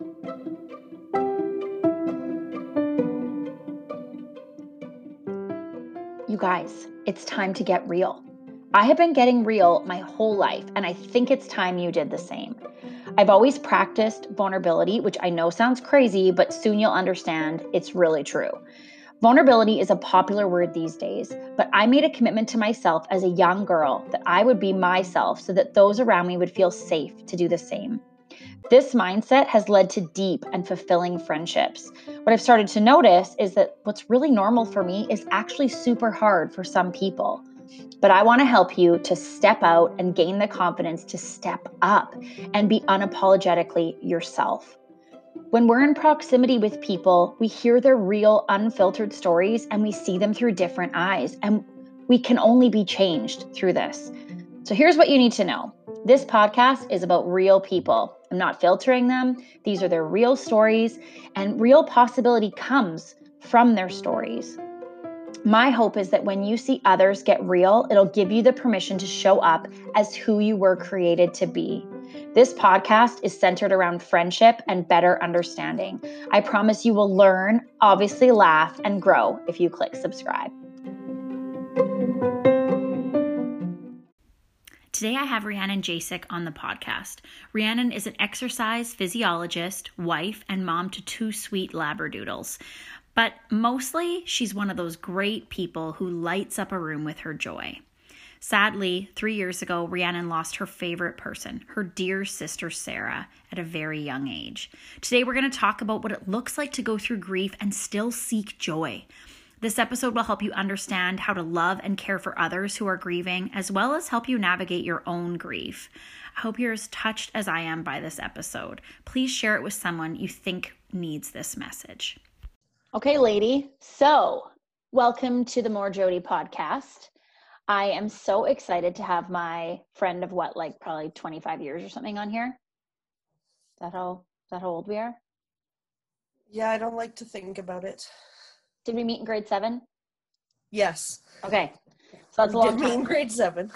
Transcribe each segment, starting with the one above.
You guys, it's time to get real. I have been getting real my whole life, and I think it's time you did the same. I've always practiced vulnerability, which I know sounds crazy, but soon you'll understand it's really true. Vulnerability is a popular word these days, but I made a commitment to myself as a young girl that I would be myself so that those around me would feel safe to do the same. This mindset has led to deep and fulfilling friendships. What I've started to notice is that what's really normal for me is actually super hard for some people. But I want to help you to step out and gain the confidence to step up and be unapologetically yourself. When we're in proximity with people, we hear their real, unfiltered stories and we see them through different eyes. And we can only be changed through this. So here's what you need to know this podcast is about real people. I'm not filtering them, these are their real stories, and real possibility comes from their stories. My hope is that when you see others get real, it'll give you the permission to show up as who you were created to be. This podcast is centered around friendship and better understanding. I promise you will learn, obviously laugh, and grow if you click subscribe. Today, I have Rhiannon Jasek on the podcast. Rhiannon is an exercise physiologist, wife, and mom to two sweet Labradoodles. But mostly, she's one of those great people who lights up a room with her joy. Sadly, three years ago, Rhiannon lost her favorite person, her dear sister Sarah, at a very young age. Today, we're going to talk about what it looks like to go through grief and still seek joy. This episode will help you understand how to love and care for others who are grieving, as well as help you navigate your own grief. I hope you're as touched as I am by this episode. Please share it with someone you think needs this message. Okay, lady. So, welcome to the More Jody podcast. I am so excited to have my friend of what, like probably 25 years or something on here. Is that how, is that how old we are? Yeah, I don't like to think about it. Did we meet in grade seven? Yes. Okay. So that's a long Did meet in time. grade seven.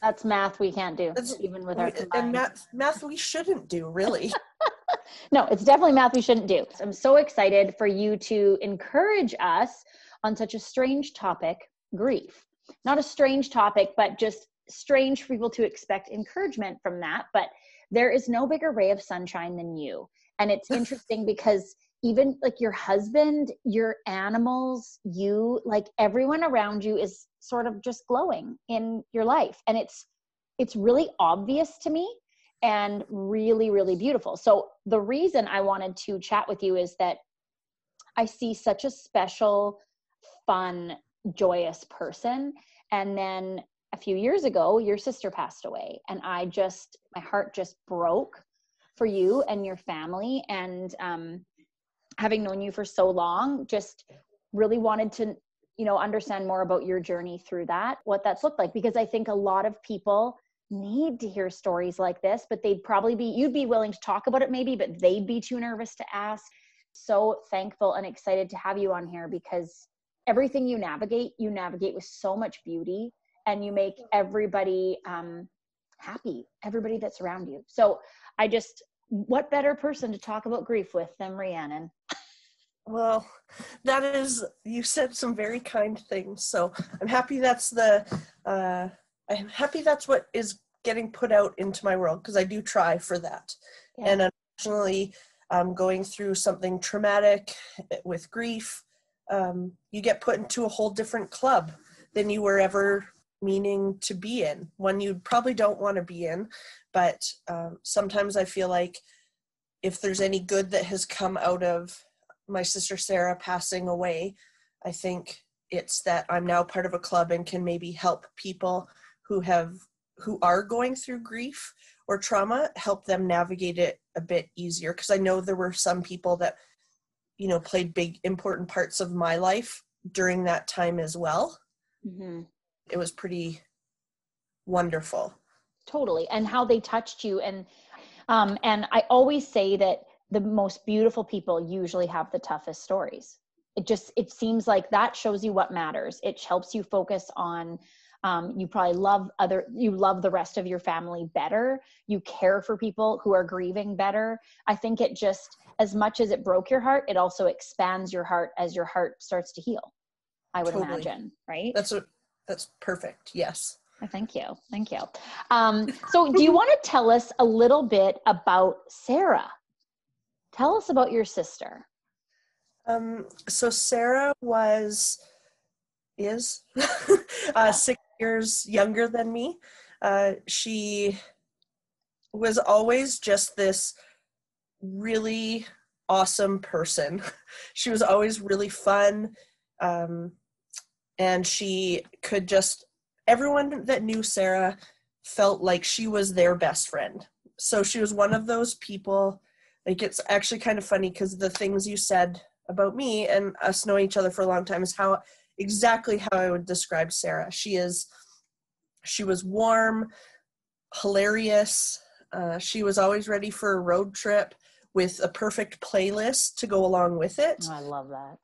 That's math we can't do, That's- even with our We- combined. and math, math we shouldn't do, really. no, it's definitely math we shouldn't do. I'm so excited for you to encourage us on such a strange topic, grief. Not a strange topic, but just strange for people to expect encouragement from that. But there is no bigger ray of sunshine than you. And it's interesting because even like your husband, your animals, you, like everyone around you is sort of just glowing in your life. And it's it's really obvious to me and really, really beautiful. So, the reason I wanted to chat with you is that I see such a special, fun, joyous person. And then a few years ago, your sister passed away. And I just, my heart just broke for you and your family. And um, having known you for so long, just really wanted to, you know, understand more about your journey through that, what that's looked like. Because I think a lot of people, need to hear stories like this, but they'd probably be, you'd be willing to talk about it maybe, but they'd be too nervous to ask. So thankful and excited to have you on here because everything you navigate, you navigate with so much beauty and you make everybody um, happy, everybody that's around you. So I just, what better person to talk about grief with than Rhiannon? Well, that is, you said some very kind things. So I'm happy that's the, uh, I'm happy that's what is getting put out into my world because I do try for that. Yeah. And unfortunately, um, going through something traumatic with grief, um, you get put into a whole different club than you were ever meaning to be in. One you probably don't want to be in, but um, sometimes I feel like if there's any good that has come out of my sister Sarah passing away, I think it's that I'm now part of a club and can maybe help people who have who are going through grief or trauma help them navigate it a bit easier. Because i know there were some people that you know played big important parts of my life during that time as well. Mm-hmm. it was pretty wonderful. Totally. And how they touched you and um and i always say that the most beautiful people usually have the toughest stories it just it seems like that shows you what matters it helps you focus on um, you probably love other you love the rest of your family better you care for people who are grieving better i think it just as much as it broke your heart, it also expands your heart as your heart starts to heal. I would totally. imagine, right? That's what that's perfect. Yes. Oh, thank you. Thank you. Um, so, do you want to tell us a little bit about Sarah? Tell us about your sister. Um, so, Sarah was, is uh, six years younger than me. Uh, she was always just this really awesome person. she was always really fun. Um, and she could just everyone that knew Sarah felt like she was their best friend. So she was one of those people. Like it's actually kind of funny because the things you said about me and us knowing each other for a long time is how exactly how I would describe Sarah. She is, she was warm, hilarious. Uh, she was always ready for a road trip with a perfect playlist to go along with it. Oh, I love that.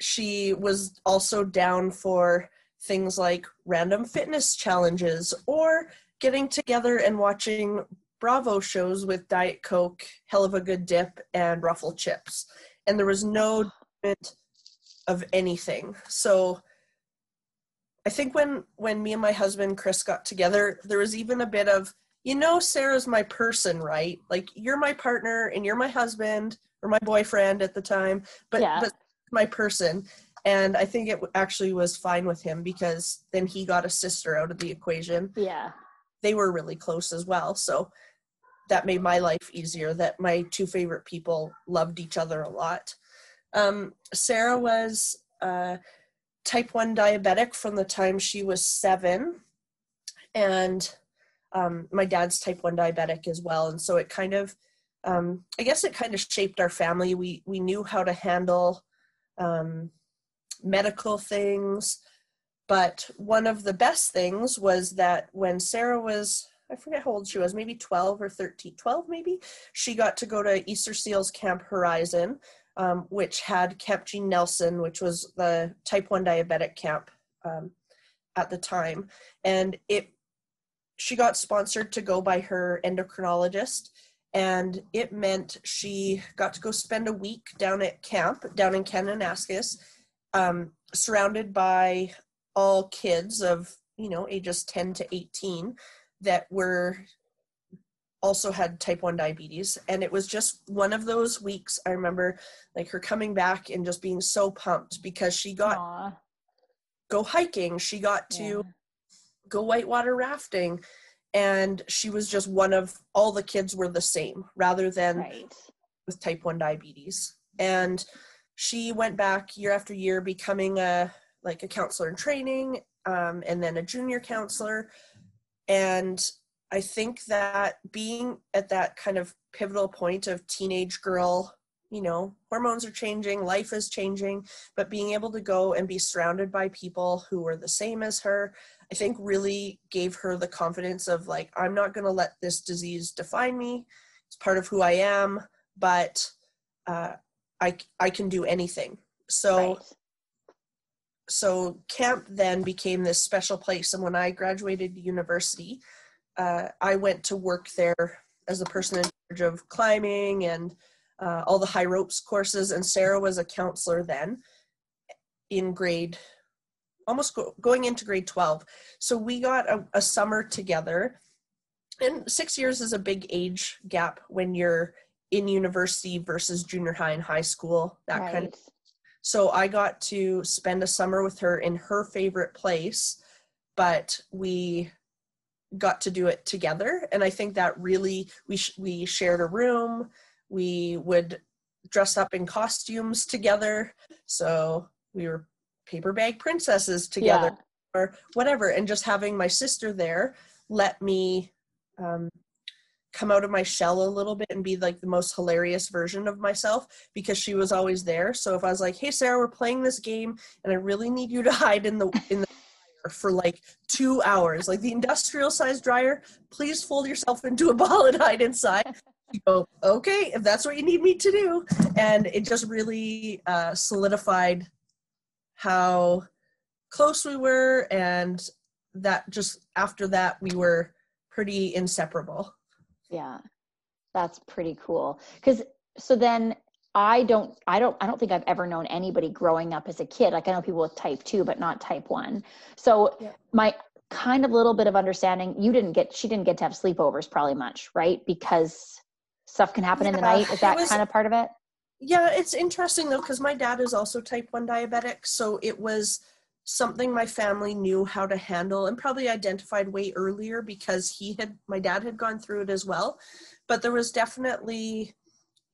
She was also down for things like random fitness challenges or getting together and watching Bravo shows with Diet Coke, Heluva Good Dip, and Ruffle Chips. And there was no bit of anything. So I think when when me and my husband Chris got together, there was even a bit of, you know, Sarah's my person, right? Like you're my partner and you're my husband or my boyfriend at the time, but yeah. but my person and i think it actually was fine with him because then he got a sister out of the equation yeah they were really close as well so that made my life easier that my two favorite people loved each other a lot. Um, sarah was type 1 diabetic from the time she was seven. And um, my dad's type 1 diabetic as well. And so it kind of um, i guess it kind of shaped our family. We we knew how to handle um, medical things. But one of the best things was that when Sarah was, I forget how old she was, maybe 12 or 13, 12 maybe, she got to go to Easter Seals Camp Horizon, um, which had Camp Gene Nelson, which was the type 1 diabetic camp um, at the time. And it, she got sponsored to go by her endocrinologist and it meant she got to go spend a week down at camp down in Kananaskis um, surrounded by all kids of you know ages 10 to 18 that were also had type 1 diabetes and it was just one of those weeks i remember like her coming back and just being so pumped because she got Aww. go hiking she got to yeah. go whitewater rafting and she was just one of all the kids were the same rather than right. with type 1 diabetes and she went back year after year becoming a like a counselor in training um, and then a junior counselor and i think that being at that kind of pivotal point of teenage girl you know hormones are changing life is changing but being able to go and be surrounded by people who were the same as her i think really gave her the confidence of like i'm not going to let this disease define me it's part of who i am but uh, I I can do anything. So right. So camp then became this special place, and when I graduated university, uh, I went to work there as the person in charge of climbing and uh, all the high ropes courses. And Sarah was a counselor then in grade almost go, going into grade 12 so we got a, a summer together and six years is a big age gap when you're in university versus junior high and high school, that right. kind of. So I got to spend a summer with her in her favorite place, but we got to do it together, and I think that really we sh- we shared a room. We would dress up in costumes together, so we were paper bag princesses together, yeah. or whatever. And just having my sister there let me um, come out of my shell a little bit and be like the most hilarious version of myself because she was always there. So if I was like, "Hey Sarah, we're playing this game and I really need you to hide in the in the dryer for like 2 hours, like the industrial size dryer, please fold yourself into a ball and hide inside." You go, "Okay, if that's what you need me to do." And it just really uh solidified how close we were and that just after that we were pretty inseparable yeah, that's pretty cool. Because so then I don't I don't I don't think I've ever known anybody growing up as a kid. Like I know people with type 2 but not type 1. So yeah. my kind of little bit of understanding you didn't get she didn't get to have sleepovers probably much, right? Because stuff can happen yeah, in the night. Is that was, kind of part of it? Yeah, it's interesting though cuz my dad is also type 1 diabetic, so it was something my family knew how to handle and probably identified way earlier because he had my dad had gone through it as well. But there was definitely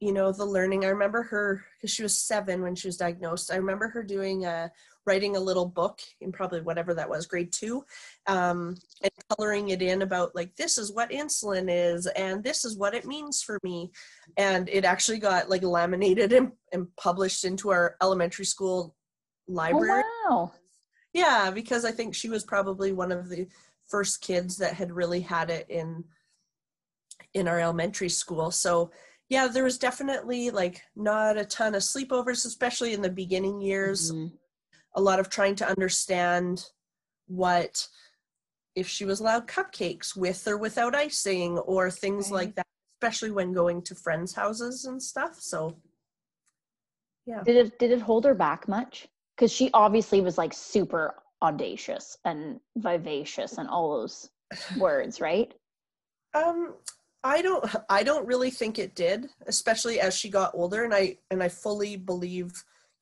you know the learning i remember her because she was seven when she was diagnosed i remember her doing a writing a little book in probably whatever that was grade two um, and coloring it in about like this is what insulin is and this is what it means for me and it actually got like laminated and, and published into our elementary school library oh, wow. Yeah because i think she was probably one of the first kids that had really had it in in our elementary school so yeah, there was definitely like not a ton of sleepovers, especially in the beginning years. Mm-hmm. A lot of trying to understand what if she was allowed cupcakes with or without icing or things right. like that, especially when going to friends' houses and stuff. So yeah. Did it did it hold her back much? Because she obviously was like super audacious and vivacious and all those words, right? Um, I don't I don't really think it did, especially as she got older and I and I fully believe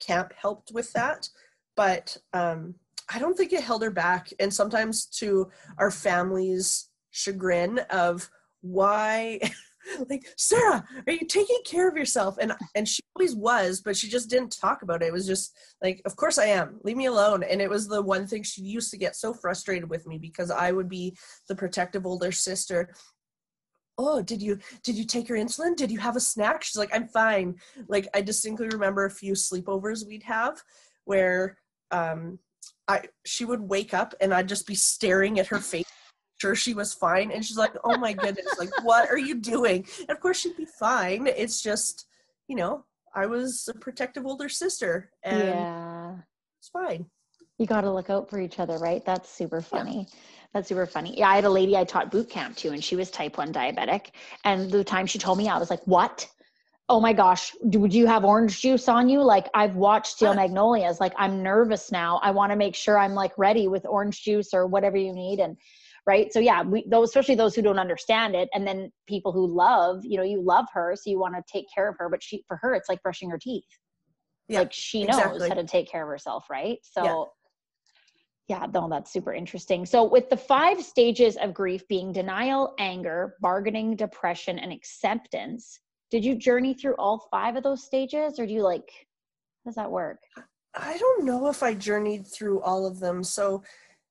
camp helped with that. But um I don't think it held her back and sometimes to our family's chagrin of why like Sarah, are you taking care of yourself? And and she always was, but she just didn't talk about it. It was just like, of course I am. Leave me alone. And it was the one thing she used to get so frustrated with me because I would be the protective older sister oh did you did you take your insulin did you have a snack she's like i'm fine like i distinctly remember a few sleepovers we'd have where um i she would wake up and i'd just be staring at her face sure she was fine and she's like oh my goodness like what are you doing and of course she'd be fine it's just you know i was a protective older sister and yeah it's fine you got to look out for each other right that's super funny yeah. That's super funny. Yeah, I had a lady I taught boot camp to, and she was type 1 diabetic. And the time she told me, I was like, What? Oh my gosh, do, would you have orange juice on you? Like, I've watched Steel Magnolias. Like, I'm nervous now. I want to make sure I'm like ready with orange juice or whatever you need. And right. So, yeah, we, those, especially those who don't understand it. And then people who love, you know, you love her. So you want to take care of her. But she, for her, it's like brushing her teeth. Yeah, like she knows exactly. how to take care of herself. Right. So, yeah yeah, no, that's super interesting. So, with the five stages of grief being denial, anger, bargaining, depression, and acceptance, did you journey through all five of those stages or do you like, how does that work? I don't know if I journeyed through all of them. So,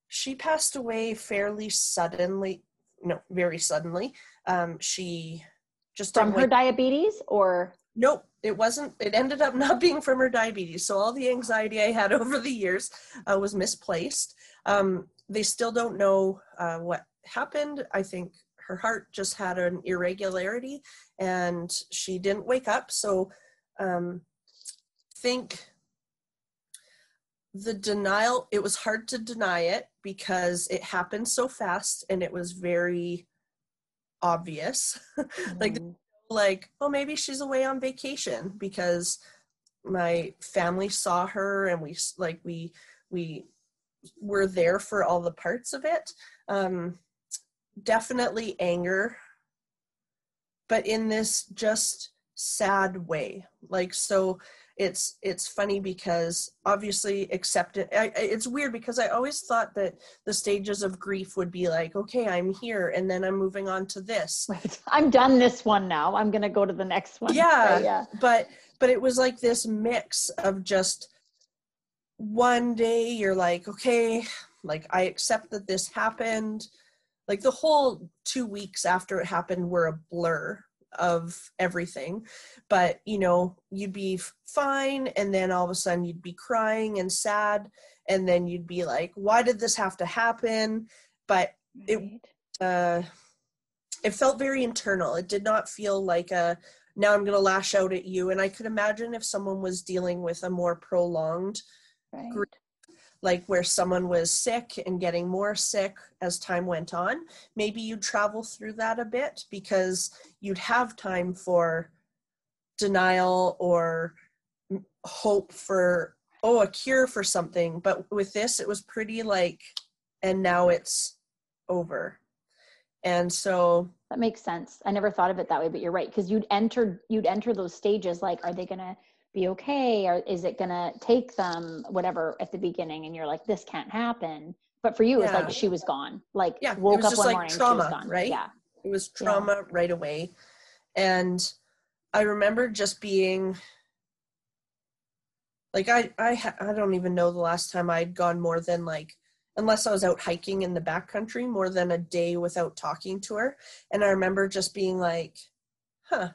she passed away fairly suddenly, no, very suddenly. Um, she just from her diabetes or? Nope it wasn't it ended up not being from her diabetes. So all the anxiety i had over the years uh, was misplaced. Um, they still don't know uh, what happened. I think her heart just had an irregularity and she didn't wake up. So um, think the denial it was hard to deny it because it happened so fast and it was very obvious mm-hmm. like like, oh, maybe she's away on vacation because my family saw her and we like we we were there for all the parts of it. Um, definitely anger, but in this just sad way. Like so it's it's funny because obviously acceptance it's weird because i always thought that the stages of grief would be like okay i'm here and then i'm moving on to this. I'm done this one now. I'm gonna go to the next one. Yeah yeah. but but it was like this mix of just one day you're like okay like i accept that this happened. Like the whole two weeks after it happened were a blur of everything but you know you'd be fine and then all of a sudden you'd be crying and sad and then you'd be like why did this have to happen? But it uh it felt very internal. It did not feel like a now i'm going to lash out at you. And i could imagine if someone was dealing with a more prolonged right. grief like where someone was sick and getting more sick as time went on, maybe you'd travel through that a bit because you'd have time for denial or hope for oh a cure for something. But with this it was pretty like and now it's over. And so that makes sense. I never thought of it that way but you're right because you'd enter you'd enter those stages like are they gonna be okay or is it gonna take them whatever at the beginning and you're like this can't happen. But for you it's like she was gone. Like yeah woke up one like morning trauma, she was gone. right? Yeah. It was trauma yeah. right away. And i remember just being like i i i don't even know the last time i'd gone more than like unless i was out hiking in the backcountry more than a day without talking to her. And i remember just being like huh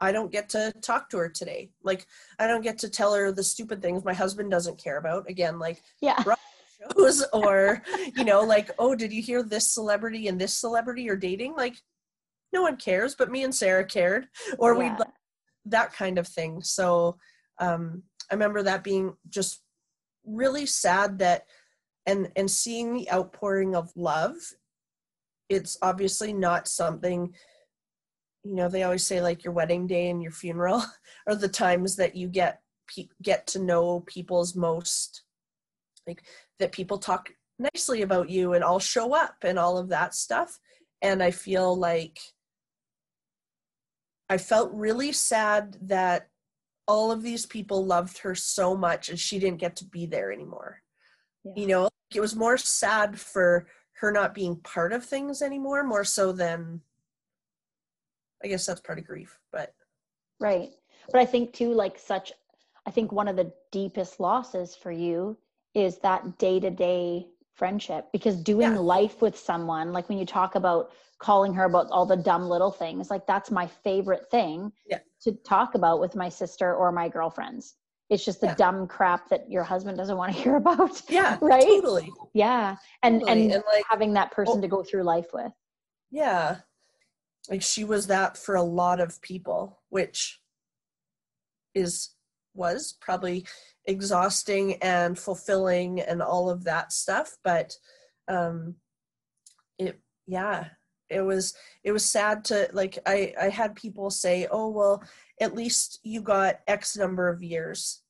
I don't get to talk to her today. Like I don't get to tell her the stupid things my husband doesn't care about. Again, like yeah. shows or you know, like, oh, did you hear this celebrity and this celebrity are dating? Like no one cares, but me and Sarah cared. Or yeah. we'd like that kind of thing. So um I remember that being just really sad that and and seeing the outpouring of love it's obviously not something you know they always say like your wedding day and your funeral are the times that you get get to know people's most like that people talk nicely about you and all show up and all of that stuff and i feel like i felt really sad that all of these people loved her so much and she didn't get to be there anymore yeah. you know it was more sad for her not being part of things anymore more so than I guess that's part of grief, but right. But I think too, like such, I think one of the deepest losses for you is that day to day friendship because doing yeah. life with someone, like when you talk about calling her about all the dumb little things, like that's my favorite thing yeah. to talk about with my sister or my girlfriends. It's just the yeah. dumb crap that your husband doesn't want to hear about. Yeah, right. Totally. Yeah, and totally. and, and like, having that oh person oh, to go through life with. Yeah, like she was that for a lot of people which is was probably exhausting and fulfilling and all of that stuff but um it yeah it was it was sad to like i i had people say oh well at least you got x number of years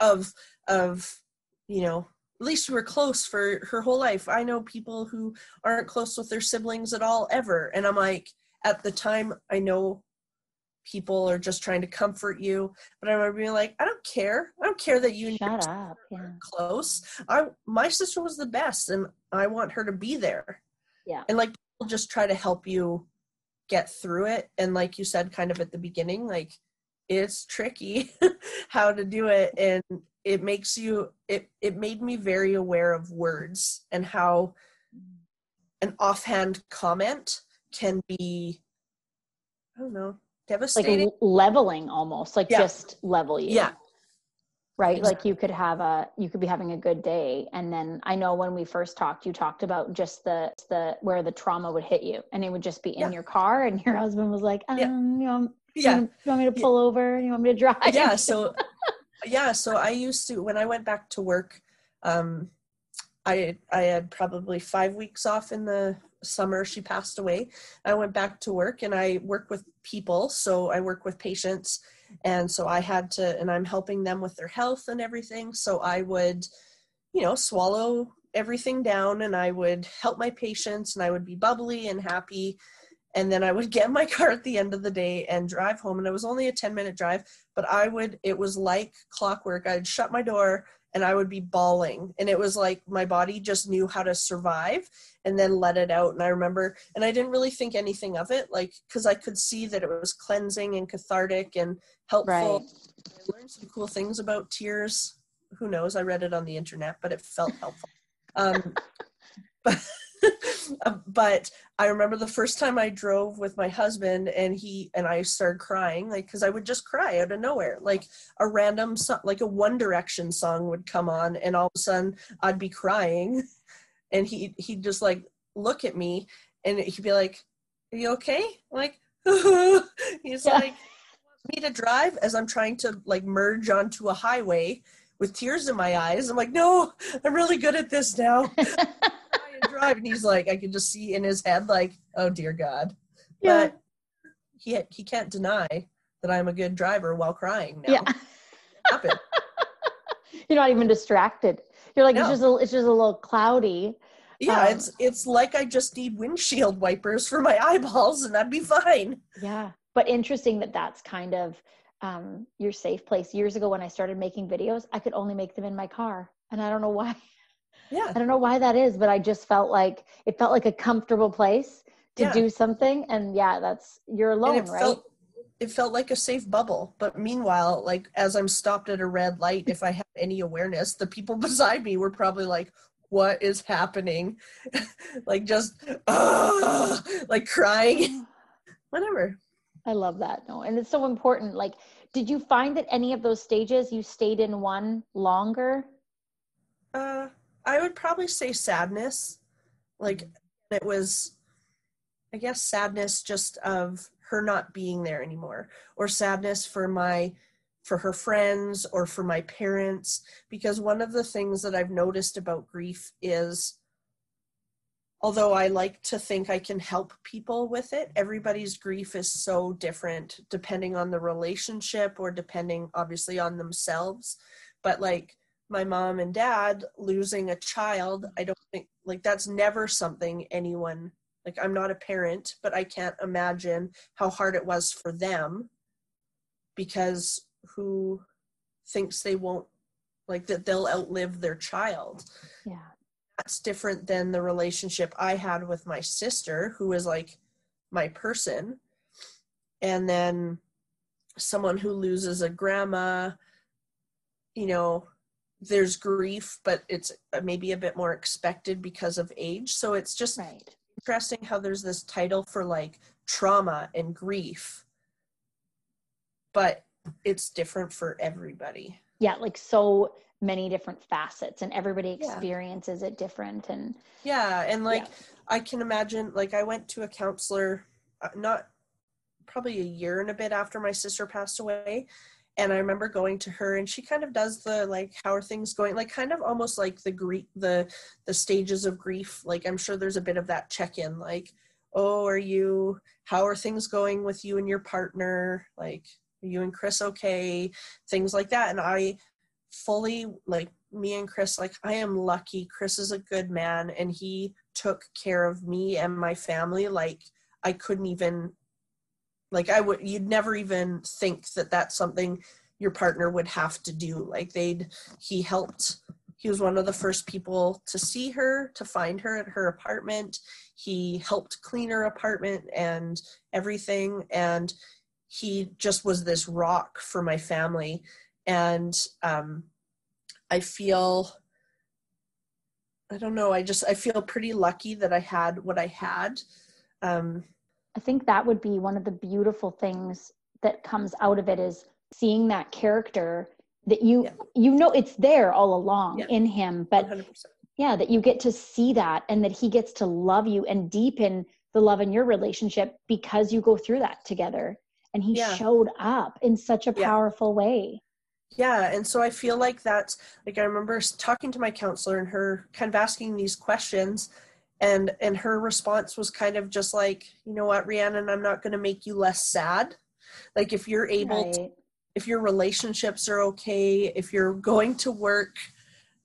of of you know at least we were close for her whole life. I know people who aren't close with their siblings at all ever and i'm like at the time i know people are just trying to comfort you but i remember being like i don't care i don't care that you Shut up. Yeah. close i my sister was the best and i want her to be there yeah and like people just try to help you get through it and like you said kind of at the beginning like it's tricky how to do it and it makes you it it made me very aware of words and how mm. an offhand comment can be i don't know devastating like leveling almost like yeah. just level you yeah right exactly. like you could have a you could be having a good day and then i know when we first talked you talked about just the the where the trauma would hit you and it would just be in yeah. your car and your husband was like um yeah. you, know, yeah. you want me to pull over you want me to drive yeah so yeah so i used to when i went back to work um i i had probably five weeks off in the summer she passed away i went back to work and i work with people so i work with patients. And so i had to and i'm helping them with their health and everything. So i would you know swallow everything down and i would help my patients and i would be bubbly and happy. And then i would get my car at the end of the day and drive home. And it was only a 10 minute drive but i would it was like clockwork. I'd shut my door and I would be bawling. And it was like my body just knew how to survive and then let it out. And I remember, and I didn't really think anything of it, like, because I could see that it was cleansing and cathartic and helpful. Right. I learned some cool things about tears. Who knows? I read it on the internet, but it felt helpful. Um, but Um, but I remember the first time I drove with my husband and he and I started crying like cuz I would just cry out of nowhere. Like a random song like a One Direction song would come on and all of a sudden I'd be crying. And he he'd just like look at me and he'd be like are you okay? I'm like he's yeah. like me to drive as I'm trying to like merge onto a highway with tears in my eyes? I'm like no I'm really good at this now drive and he's like i can just see in his head like oh dear god yeah. but he he can't deny that I'm a good driver while crying now. Yeah. Happen. You're not even distracted. You're like, it's just a, it's just a little cloudy. Yeah, Um, it's it's like I just need windshield wipers for my eyeballs and I'd be fine. Yeah. But interesting that that's kind of um, your safe place. Years ago, when I started making videos, I could only make them in my car. And I don't know why. Yeah. I don't know why that is, but I just felt like it felt like a comfortable place to Yeah. do something. And yeah, that's, you're alone, it right? felt it felt like a safe bubble. But meanwhile, like as I'm stopped at a red light, if I have any awareness, the people beside me were probably like, "What is happening?" like just "Ugh," like crying, whatever. I love that. No, and it's so important. Like, did you find that any of those stages you stayed in one longer? Uh, I would probably say sadness. Like mm-hmm. it was, I guess, sadness just of her not being there anymore, or sadness for my, for her friends or for my parents. Because one of the things that I've noticed about grief is, although I like to think I can help people with it, everybody's grief is so different depending on the relationship or depending, obviously, on themselves. But like my mom and dad losing a child i don't think like that's never something anyone like i'm not a parent but i can't imagine how hard it was for them because who thinks they won't like that they'll outlive their child Yeah. that's different than the relationship i had with my sister who was like my person and then someone who loses a grandma you know there's grief, but it's uh, maybe a bit more expected because of age. So it's just Right. interesting how there's this title for like trauma and grief, but it's different for everybody. Yeah. Like so many different facets, and everybody Yeah. experiences it different. And Yeah. And like, Yeah. I can imagine, like, I went to a counselor uh, not probably a year and a bit after my sister passed away. And I remember going to her and she kind of does the like how are things going like kind of almost like the grief the the stages of grief like I'm sure there's a bit of that check-in like oh are you how are things going with you and your partner? Like are you and Chris okay? Things like that and I fully like me and Chris like I am lucky Chris is a good man and he took care of me and my family like I couldn't even like I would you'd never even think that that's something your partner would have to do. Like they'd he helped he was one of the first people to see her to find her at her apartment. He helped clean her apartment and everything and he just was this rock for my family. And um i feel i don't know i just i feel pretty lucky that i had what i had. Um I think that would be one of the beautiful things that comes out of it is seeing that character that you Yeah. you know it's there all along Yeah. in him, but 100% yeah, that you get to see that and that he gets to love you and deepen the love in your relationship because you go through that together. And he Yeah. showed up in such a powerful way. Yeah, and so I feel like that's like I remember talking to my counselor and her kind of asking these questions and and her response was kind of just like, you know what, Rhiannon, I'm not going to make you less sad. Like if you're able to, if your relationships are okay, if you're going to work,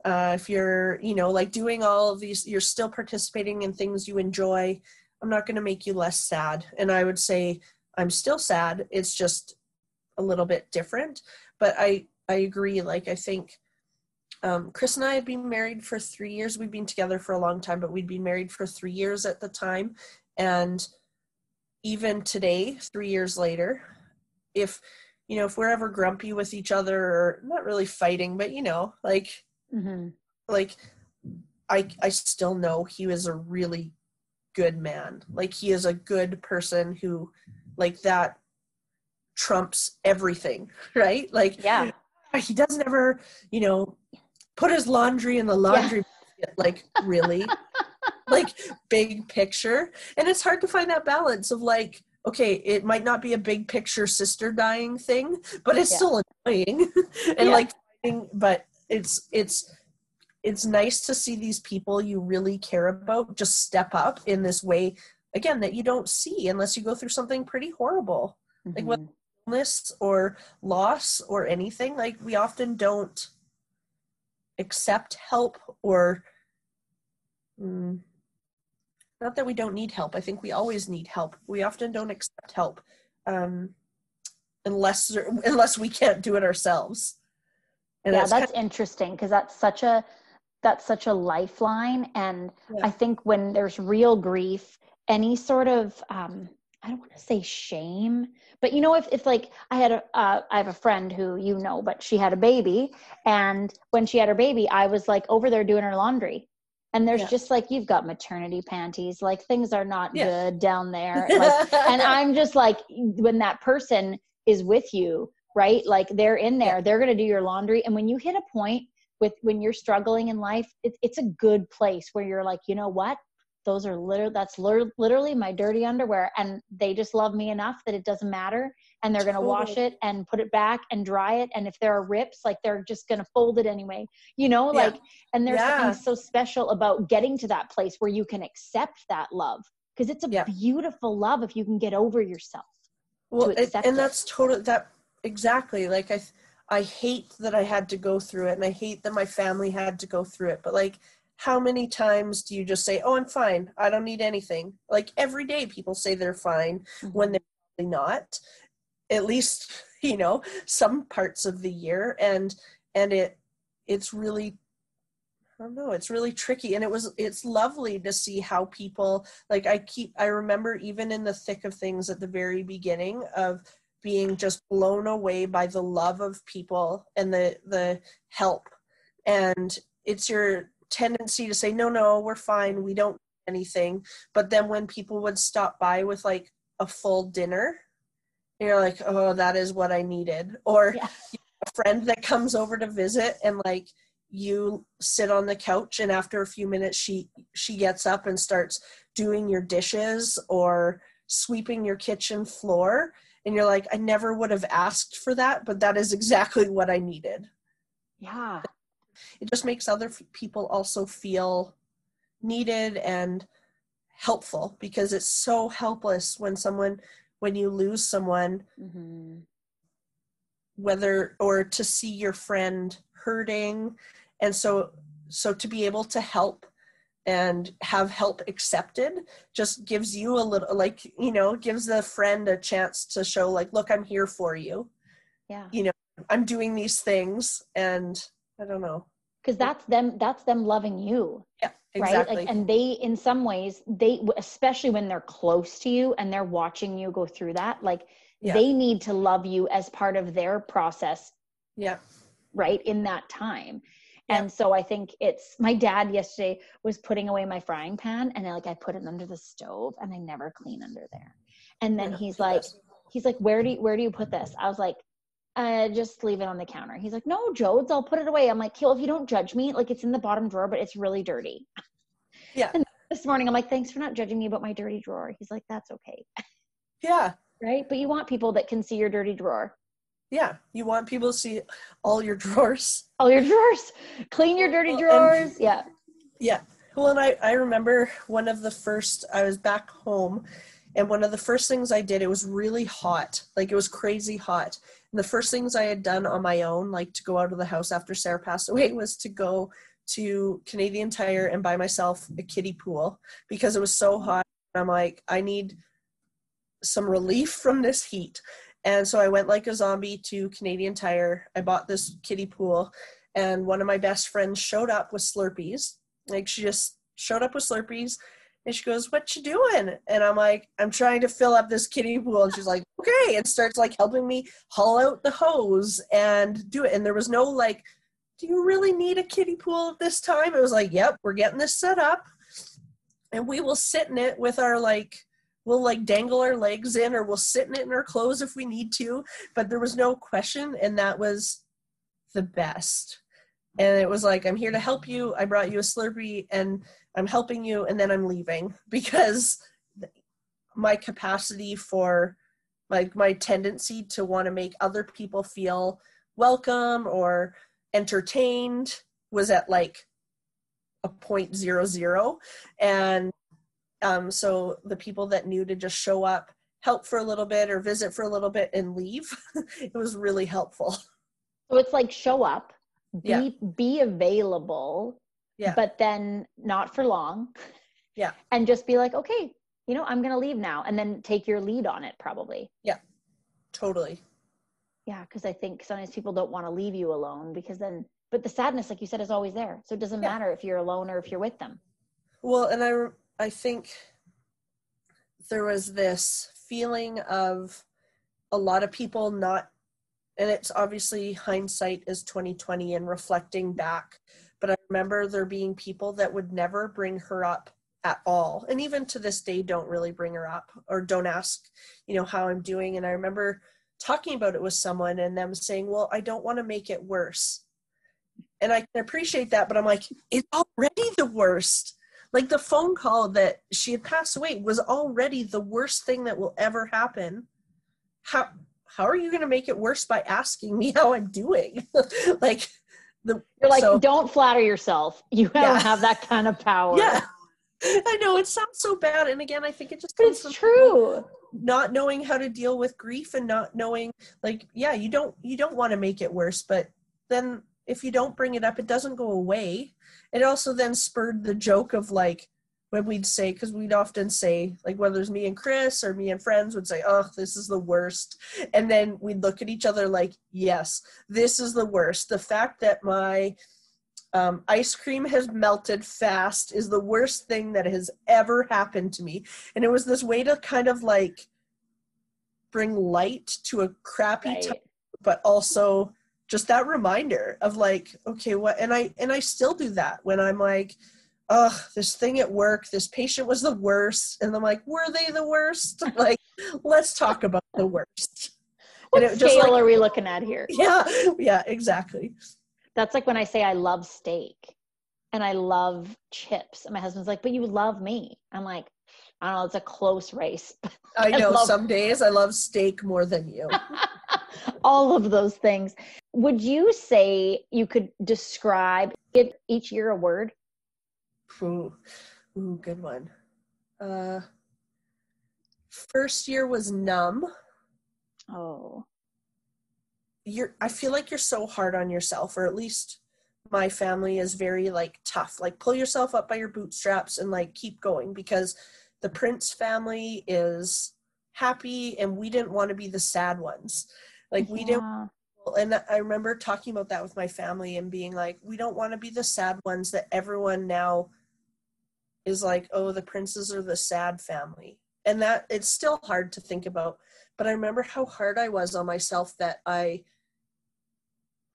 uh, if you're, you know, like doing all of these, you're still participating in things you enjoy. I'm not going to make you less sad. And I would say I'm still sad. It's just a little bit different. But I I agree. Like I think um, Chris and I had been married for three years. We'd been together for a long time, but we'd been married for three years at the time. And even today, three years later, if you know if we're ever grumpy with each other or not really fighting, but you know, like hmm like I I still know he was a really good man. Like he is a good person who like that trumps everything, right? Like Yeah. he doesn't ever, you know, put his laundry in the laundry basket. Like really? like big picture. And it's hard to find that balance of like okay, it might not be a big picture sister dying thing, but it's Yeah. still annoying. and Yeah. like but it's it's it's nice to see these people you really care about just step up in this way again that you don't see unless you go through something pretty horrible Like what- Mhm. illness or loss or anything like we often don't accept help or mm, not that we don't need help. I think we always need help. We often don't accept help um, unless unless we can't do it ourselves. And yeah that's, that's kind of, interesting because that's such a that's such a lifeline. And yeah. i think when there's real grief any sort of um, i don't want to say shame but you know if, if like i had a uh, I have a friend who you know but she had a baby and when she had her baby i was like over there doing her laundry and there's yeah. just like you've got maternity panties like things are not yeah. good down there like, and i'm just like when that person is with you right like they're in there yeah. they're going to do your laundry and when you hit a point with when you're struggling in life it, it's a good place where you're like you know what those are literally that's literally my dirty underwear and they just love me enough that it doesn't matter and they're going to wash it and put it back and dry it and if there are rips like they're just going to fold it anyway you know yeah. like and there's yeah. something so special about getting to that place where you can accept that love because it's a yeah. beautiful love if you can get over yourself well it, and it. that's totally that exactly like i i hate that i had to go through it and i hate that my family had to go through it but like how many times do you just say, "Oh, I'm fine. I don't need anything." Like every day people say they're fine mm-hmm. when they're not. At least, you know, some parts of the year and and it it's really I don't know, it's really tricky and it was it's lovely to see how people like I keep I remember even in the thick of things at the very beginning of being just blown away by the love of people and the the help and it's your tendency to say no no we're fine we don't anything. But then when people would stop by with like a full dinner you're like oh that is what i needed. Or yeah. a friend that comes over to visit and like you sit on the couch and after a few minutes she she gets up and starts doing your dishes or sweeping your kitchen floor and you're like i never would have asked for that but that is exactly what i needed. Yeah it just makes other people also feel needed and helpful because it's so helpless when someone when you lose someone mm-hmm. whether or to see your friend hurting. And so so to be able to help and have help accepted just gives you a little like you know gives the friend a chance to show like look i'm here for you. Yeah. You know i'm doing these things and I don't know. Because that's them. That's them loving you. Yeah, exactly. Right. Like, and they, in some ways, they, especially when they're close to you and they're watching you go through that, like yeah. they need to love you as part of their process. Yeah. Right in that time. Yeah. And so I think it's my dad yesterday was putting away my frying pan and I, like I put it under the stove and I never clean under there. And then yeah, he's like, he's like, where do you, where do you put this? I was like, uh, just leave it on the counter. He's like, no, Jodes, I'll put it away. I'm like, Kill, if you don't judge me, like it's in the bottom drawer, but it's really dirty. Yeah. And this morning, I'm like, thanks for not judging me about my dirty drawer. He's like, that's okay. Yeah. right. But you want people that can see your dirty drawer. Yeah. You want people to see all your drawers. All your drawers. Clean your dirty drawers. And, yeah. Yeah. Well, and I, I remember one of the first, I was back home and one of the first things I did, it was really hot. Like it was crazy hot. The first things I had done on my own, like to go out of the house after Sarah passed away, was to go to Canadian Tire and buy myself a kiddie pool because it was so hot. I'm like, I need some relief from this heat. And so I went like a zombie to Canadian Tire. I bought this kiddie pool, and one of my best friends showed up with Slurpees. Like she just showed up with Slurpees and she goes, What you doing? And I'm like, I'm trying to fill up this kiddie pool. And she's like, Okay. And starts like helping me haul out the hose and do it. And there was no like, Do you really need a kiddie pool at this time? It was like, Yep, we're getting this set up. And we will sit in it with our like, we'll like dangle our legs in or we'll sit in it in our clothes if we need to. But there was no question. And that was the best. And it was like, I'm here to help you. I brought you a Slurpee and I'm helping you and then I'm leaving because my capacity for like my tendency to want to make other people feel welcome or entertained was at like a point zero zero and um, so the people that knew to just show up help for a little bit or visit for a little bit and leave it was really helpful So it's like show up, be Yeah. be available, Yeah. but then not for long. Yeah. And just be like, okay, you know, I'm gonna leave now, and then take your lead on it probably. Yeah, totally Yeah, because I think sometimes people don't want to leave you alone because then, but the sadness, like you said, is always there. So it doesn't Yeah. matter if you're alone or if you're with them. Well, and I I think there was this feeling of a lot of people not and it's obviously hindsight is 2020 and reflecting back but i remember there being people that would never bring her up at all. And even to this day don't really bring her up or don't ask you know how i'm doing. And i remember talking about it with someone and them saying well i don't want to make it worse. And i can appreciate that but i'm like it's already the worst. Like the phone call that she had passed away was already the worst thing that will ever happen. How how are you going to make it worse by asking me how i'm doing? Like the You're like, so- don't flatter yourself. You don't Yeah. have that kind of power. yeah i know it sounds so bad and again i think it just comes it's from true. not knowing how to deal with grief and not knowing like yeah you don't you don't want to make it worse but then if you don't bring it up it doesn't go away it also then spurred the joke of like when we'd say because we'd often say like whether it's me and chris or me and friends would say oh this is the worst. And then we'd look at each other like yes this is the worst. The fact that my um, ice cream has melted fast is the worst thing that has ever happened to me. And it was this way to kind of like bring light to a crappy Right. time but also just that reminder of like okay what and i and i still do that when i'm like oh this thing at work this patient was the worst and i'm like were they the worst like let's talk about the worst What And it just, scale like- are we looking at here? yeah yeah exactly That's like when I say I love steak and I love chips. And my husband's like, but you love me. I'm like, I don't know, it's a close race. i I know love- some days i love steak more than you All of those things. Would you say you could describe, give each year a word? Ooh, ooh, good one. Uh, first year was numb. Oh, You're. I feel like you're so hard on yourself, or at least my family is very like tough. Like pull yourself up by your bootstraps and like keep going because the Prince family is happy, and we didn't want to be the sad ones. Like we didn't yeah. And I remember talking about that with my family and being like, we don't want to be the sad ones that everyone now is like, oh, the princes are the sad family. And that it's still hard to think about. But I remember how hard I was on myself that I,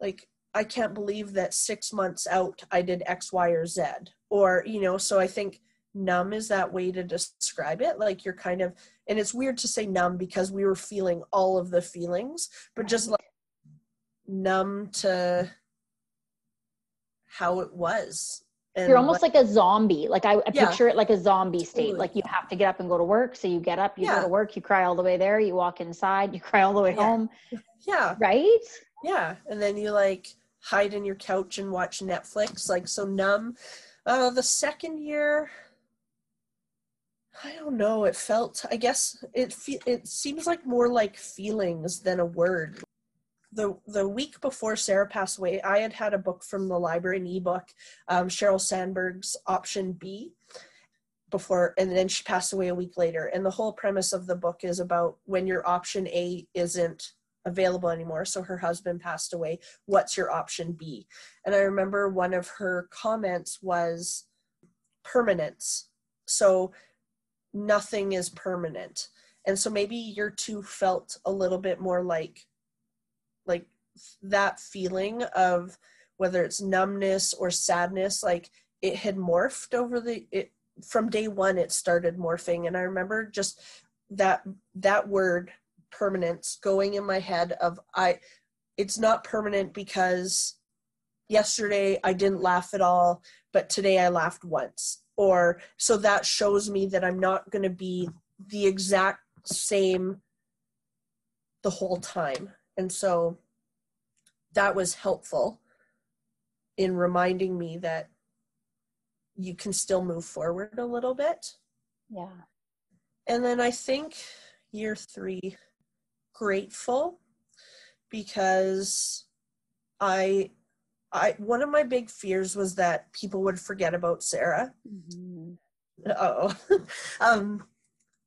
like, I can't believe that six months out I did X, Y, or Z. Or, you know, so I think numb is that way to describe it. Like you're kind of, and it's weird to say numb because we were feeling all of the feelings, but just like, numb to how it was. And You're almost like a zombie. Like I, I Yeah. picture it like a zombie state. Totally. Like you have to get up and go to work. So you get up, you Yeah. go to work, you cry all the way there, you walk inside, you cry all the way Yeah. home. yeah, Right? yeah, and then you like hide in your couch and watch Netflix, like so numb. Uh, the second year, I don't know. It felt, I guess, it fe- it seems like more like feelings than a word. The the week before Sarah passed away, I had had a book from the library, an ebook, um, Sheryl Sandberg's Option B. Before and then she passed away a week later, and the whole premise of the book is about when your option A isn't available anymore. So her husband passed away. What's your option B? And I remember one of her comments was permanence. So nothing is permanent. And so maybe your two felt a little bit more like like that feeling of whether it's numbness or sadness, like it had morphed over the it from day one it started morphing. And I remember just that that word permanence going in my head of I it's not permanent because yesterday I didn't laugh at all, but today I laughed once. Or so that shows me that I'm not going to be the exact same the whole time. And so that was helpful in reminding me that you can still move forward a little bit. Yeah. And then I think year three grateful because I I one of my big fears was that people would forget about Sarah. Mm-hmm. Oh, um,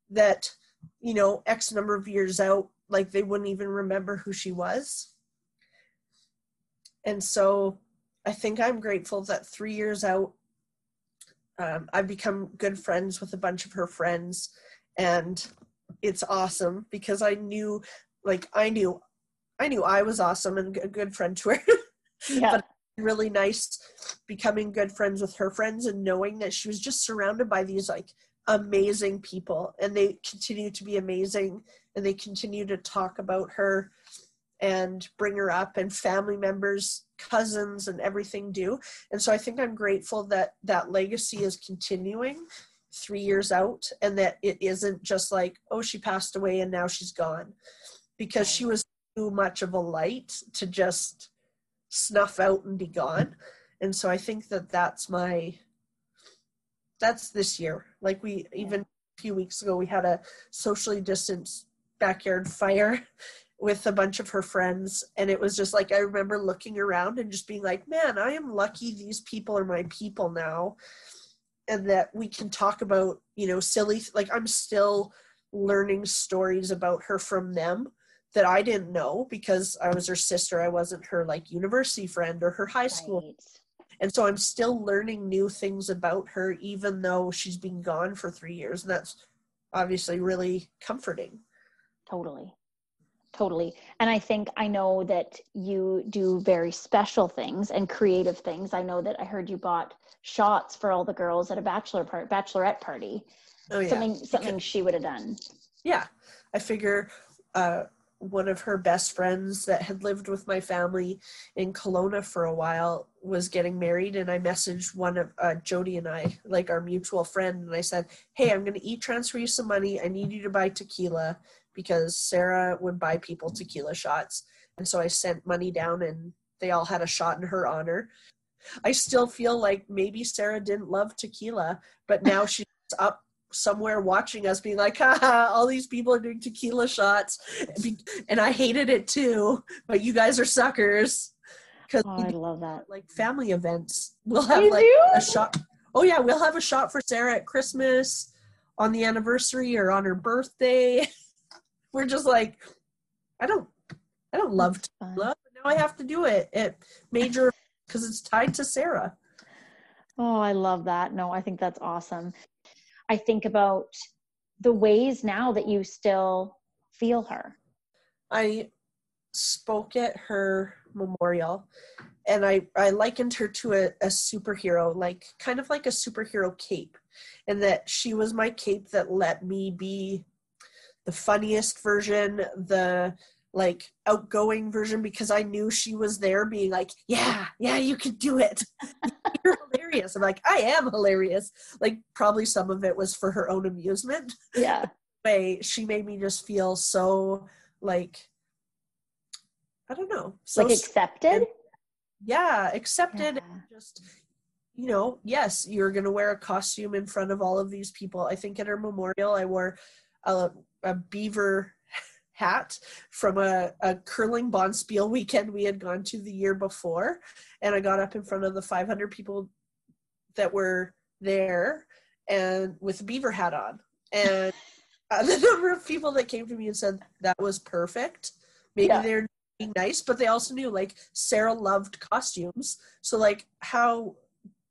that you know, X number of years out, like they wouldn't even remember who she was. And so, I think I'm grateful that three years out, um, I've become good friends with a bunch of her friends, and it's awesome because I knew, like, I knew, I knew I was awesome and a good friend to her. Yeah. but really nice becoming good friends with her friends and knowing that she was just surrounded by these like amazing people and they continue to be amazing and they continue to talk about her and bring her up and family members cousins and everything do. And so i think i'm grateful that that legacy is continuing three years out and that it isn't just like oh she passed away and now she's gone. Because she was too much of a light to just snuff out and be gone. And so i think that that's my that's this year. Like we even a few weeks ago we had a socially distanced backyard fire with a bunch of her friends and it was just like i remember looking around and just being like man i am lucky these people are my people now and that we can talk about you know silly like i'm still learning stories about her from them that I didn't know because I was her sister. I wasn't her like university friend or her high school. Right. And so I'm still learning new things about her, even though she's been gone for three years. And that's obviously really comforting. Totally. Totally. And I think I know that you do very special things and creative things. I know that I heard you bought shots for all the girls at a bachelor part bachelorette party. Oh, yeah. Something something she would have done. Yeah. I figure uh, one of her best friends that had lived with my family in Kelowna for a while was getting married and I messaged one of uh, Jody and I like our mutual friend and I said hey I'm going to e-transfer you some money I need you to buy tequila because Sarah would buy people tequila shots and so I sent money down and they all had a shot in her honor I still feel like maybe Sarah didn't love tequila but now she's up somewhere watching us being like, haha, all these people are doing tequila shots. And I hated it too, but you guys are suckers. Because oh, I love that. Like family events. We'll have you like do? a shot. Oh, yeah, we'll have a shot for Sarah at Christmas, on the anniversary, or on her birthday. We're just like, I don't, I don't love tequila. But now I have to do it at major because it's tied to Sarah. Oh, I love that. No, I think that's awesome. I think about the ways now that you still feel her. I spoke at her memorial and I, I likened her to a, a superhero, like kind of like a superhero cape, and that she was my cape that let me be the funniest version, the like outgoing version because I knew she was there being like, yeah, yeah, you can do it. You're hilarious. I'm like, I am hilarious. Like probably some of it was for her own amusement. Yeah. way she made me just feel so like I don't know. So like accepted? yeah, accepted yeah. just you know, yes, you're going to wear a costume in front of all of these people. I think at her memorial I wore a, a beaver hat from a, a curling bonspiel weekend we had gone to the year before. And i got up in front of the 500 people that were there and with a beaver hat on. And uh, the number of people that came to me and said that was perfect. Maybe yeah. they're being nice but they also knew like sarah loved costumes. So like how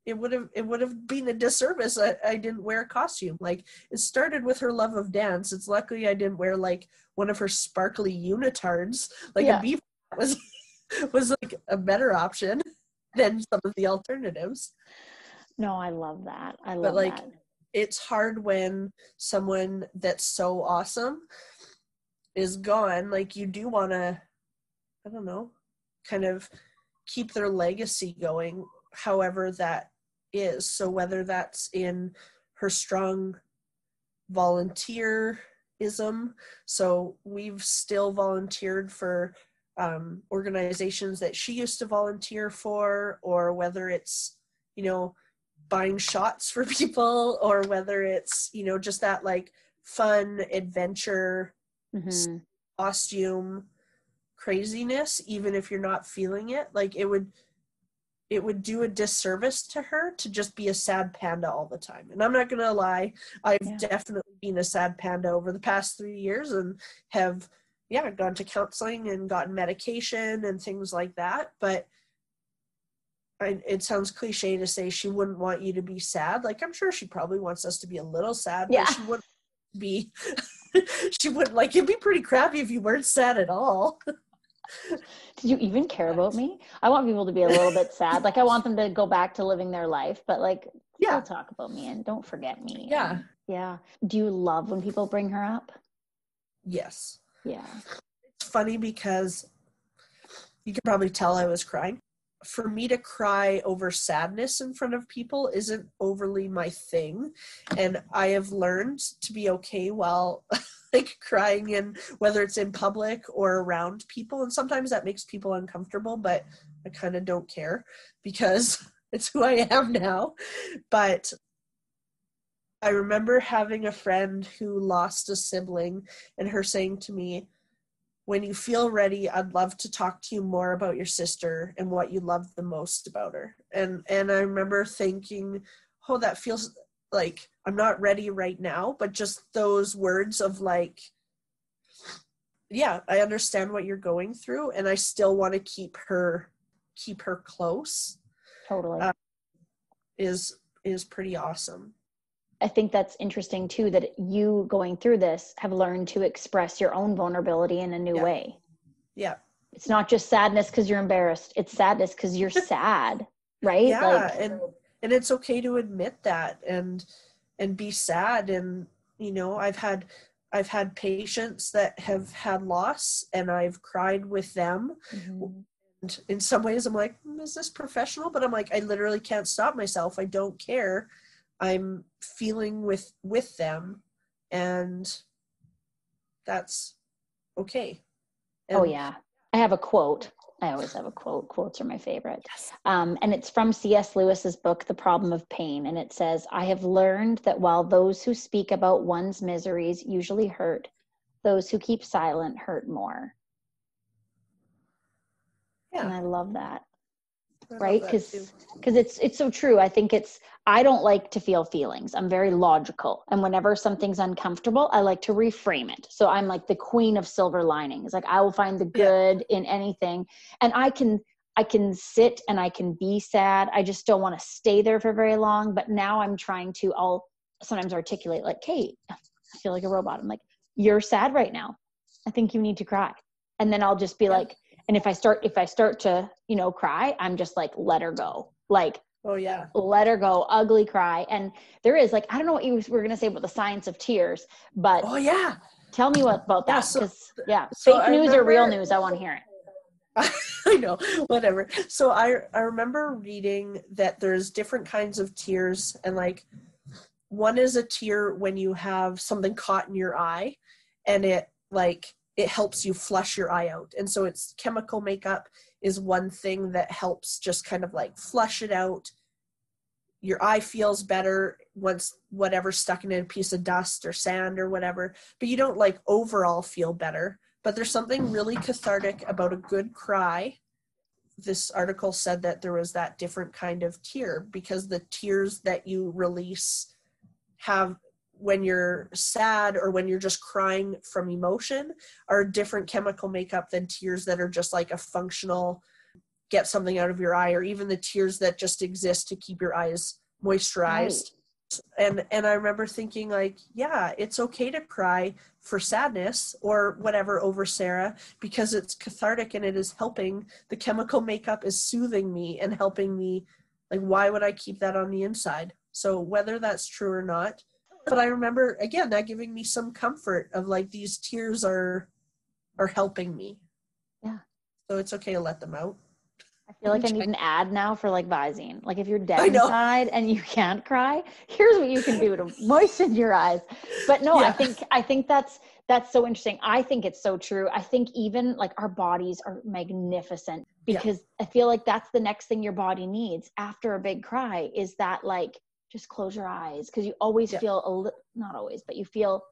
it would have it would have been a disservice. I, I didn't wear a costume. Like it started with her love of dance. It's luckily i didn't wear like one of her sparkly unitards. Like yeah. a beaver was was like a better option than some of the alternatives. No i love that. I love but like that. it's hard when someone that's so awesome is gone. Like you do want to i don't know kind of keep their legacy going however that is. So whether that's in her strong volunteerism, so we've still volunteered for um, organizations that she used to volunteer for, or whether it's, you know, buying shots for people, or whether it's, you know, just that like fun adventure Mhm. costume craziness even if you're not feeling it like it would it would do a disservice to her to just be a sad panda all the time. And i'm not going to lie i've Yeah. definitely been a sad panda over the past 3 years and have yeah gone to counseling and gotten medication and things like that. But I, it sounds cliche to say she wouldn't want you to be sad. Like i'm sure she probably wants us to be a little sad Yeah. but she wouldn't be. She wouldn't like it'd be pretty crappy if you weren't sad at all Did you even care about me? I want people to be a little bit sad. Like I want them to go back to living their life, but like yeah still talk about me and don't forget me. Yeah. And- yeah. Do you love when people bring her up? yes Yeah. it's funny because you can probably tell I was crying. For me to cry over sadness in front of people isn't overly my thing. And I have learned to be okay while like crying in whether it's in public or around people. And sometimes that makes people uncomfortable, but I kind of don't care because it's who I am now. But I remember having a friend who lost a sibling and her saying to me, when you feel ready i'd love to talk to you more about your sister and what you love the most about her. And and i remember thinking oh that feels like i'm not ready right now but just those words of like yeah i understand what you're going through and i still want to keep her keep her close. Totally. Uh, is is pretty awesome I think that's interesting too that you going through this have learned to express your own vulnerability in a new Yeah. way. yeah It's not just sadness because you're embarrassed. It's sadness because you're sad, right? yeah Like, and and it's okay to admit that and and be sad and you know i've had i've had patients that have had loss and i've cried with them Mhm. and in some ways i'm like "Hmm, is this professional but i'm like i literally can't stop myself i don't care i'm feeling with with them and that's okay oh yeah. I have a quote. I always have a quote. Quotes are my favorite. Um, and it's from C.S. Lewis's book, The Problem of Pain. And it says, I have learned that while those who speak about one's miseries usually hurt, those who keep silent hurt more. Yeah. And I love that. Right? because because it's it's so true. I think it's i don't like to feel feelings. I'm very logical. And whenever something's uncomfortable i like to reframe it. So i'm like the queen of silver linings. Like i will find the Yeah. good in anything. And i can i can sit and i can be sad. I just don't want to stay there for very long. But now i'm trying to i'll sometimes articulate like kate i feel like a robot. I'm like you're sad right now. I think you need to cry. And then i'll just be Yeah. like and if i start if i start to you know cry i'm just like let her go. Like oh yeah. let her go ugly cry. And there is like i don't know what you were going to say about the science of tears but oh yeah. tell me what about Yeah, that so- because yeah. so fake I news or real news? I want to hear it. I know, whatever. So I I remember reading that there's different kinds of tears and like one is a tear when you have something caught in your eye and it like it helps you flush your eye out. And so it's chemical makeup is one thing that helps just kind of like flush it out. Your eye feels better once whatever's stuck in a piece of dust or sand or whatever, but you don't like overall feel better but there's something really cathartic about a good cry. This article said that there was that different kind of tear because the tears that you release have when you're sad or when you're just crying from emotion are a different chemical makeup than tears that are just like a functional get something out of your eye or even the tears that just exist to keep your eyes moisturized. And and i remember thinking like yeah it's okay to cry for sadness or whatever over sarah because it's cathartic and it is helping. The chemical makeup is soothing me and helping me like why would i keep that on the inside? So whether that's true or not but i remember again that giving me some comfort of like these tears are are helping me Yeah. so it's okay to let them out I feel like I need an ad now for like Visine. Like if you're dead inside and you can't cry, here's what you can do to moisten your eyes. But no, I think I think that's that's so interesting. I think it's so true. I think even like our bodies are magnificent Yeah. because I feel like that's the next thing your body needs after a big cry is that like just close your eyes because you always Yeah. feel a li- not always, but you feel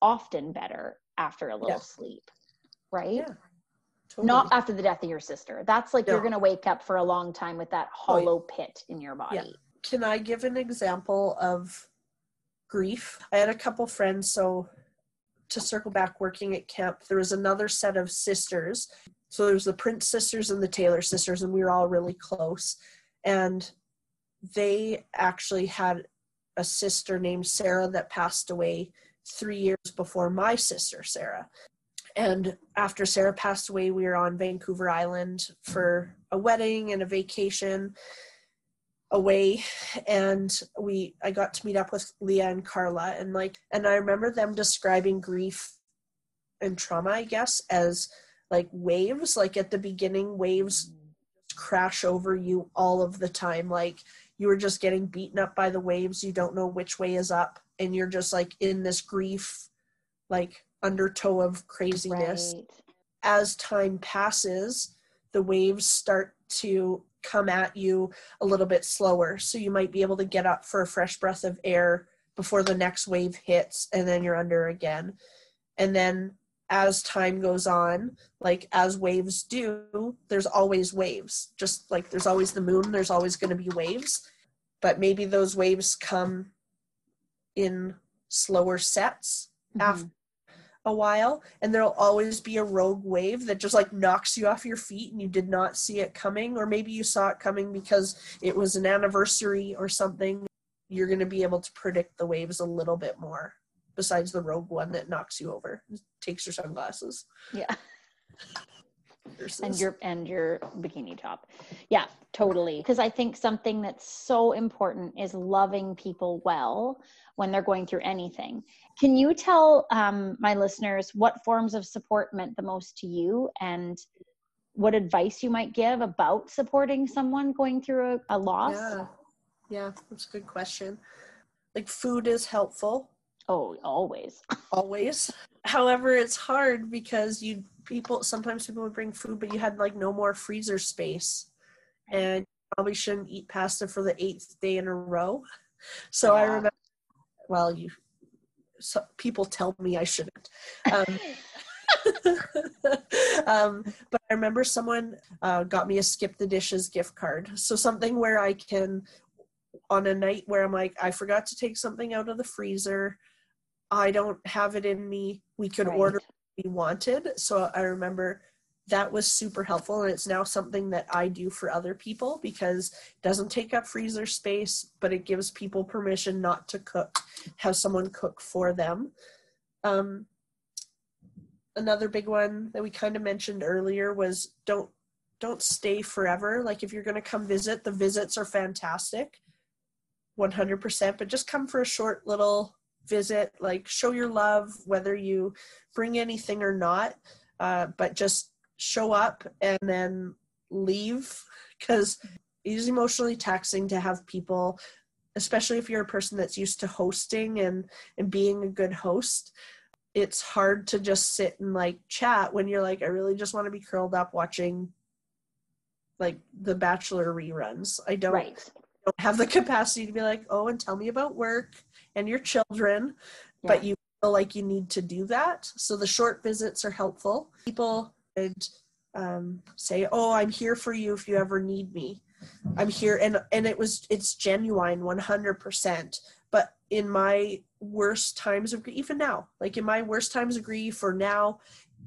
often better after a little Yeah. sleep, right? Yeah. Totally. Not after the death of your sister. That's like you're going to wake up for a long time with that Oh, hollow pit in your body. Can I give an example of grief? I had a couple friends, so to circle back working at camp, there was another set of sisters. So there was the Prince sisters and the Taylor sisters, and we were all really close. And they actually had a sister named Sarah that passed away three years before my sister, Sarah. And after Sarah passed away, we were on Vancouver Island for a wedding and a vacation away. And we I got to meet up with Leah and Carla and like and I remember them describing grief and trauma I guess as like waves. Like at the beginning waves crash over you all of the time. Like you were just getting beaten up by the waves you don't know which way is up and you're just like in this grief like undertow of craziness Right. as time passes, the waves start to come at you a little bit slower. So you might be able to get up for a fresh breath of air before the next wave hits, and then you're under again. And then as time goes on, like as waves do, there's always waves. Just like there's always the moon, there's always going to be waves. But maybe those waves come in slower sets after Mhm. a while and there'll always be a rogue wave that just like knocks you off your feet and you did not see it coming or maybe you saw it coming because it was an anniversary or something you're going to be able to predict the waves a little bit more besides the rogue one that knocks you over takes your sunglasses. Yeah. versus- and your and your bikini top. Yeah totally. Because i think something that's so important is loving people well when they're going through anything. Can you tell um, my listeners what forms of support meant the most to you and what advice you might give about supporting someone going through a, a loss? Yeah. Yeah that's a good question. Like food is helpful oh always always. However, it's hard because you people sometimes people would bring food, but you had like no more freezer space, and you probably shouldn't eat pasta for the eighth day in a row. So I remember. Well, you. So people tell me I shouldn't. Um, um, but I remember someone uh, got me a skip the dishes gift card. So something where I can, on a night where I'm like, I forgot to take something out of the freezer. I don't have it in me. We could Right. order what we wanted. So I remember that was super helpful. And it's now something that I do for other people because it doesn't take up freezer space, but it gives people permission not to cook, have someone cook for them. Um, another big one that we kind of mentioned earlier was don't don't stay forever like if you're going to come visit the visits are fantastic 100% but just come for a short little visit like show your love whether you bring anything or not uh, but just show up and then leave because it is emotionally taxing to have people especially if you're a person that's used to hosting and and being a good host it's hard to just sit and like chat when you're like i really just want to be curled up watching like the bachelor reruns. I don't, right. don't have the capacity to be like oh and tell me about work and your children but you feel like you need to do that. So the short visits are helpful. People would um, say oh i'm here for you if you ever need me. I'm here and and it was it's genuine 100% but in my worst times of grief even now like in my worst times of grief or now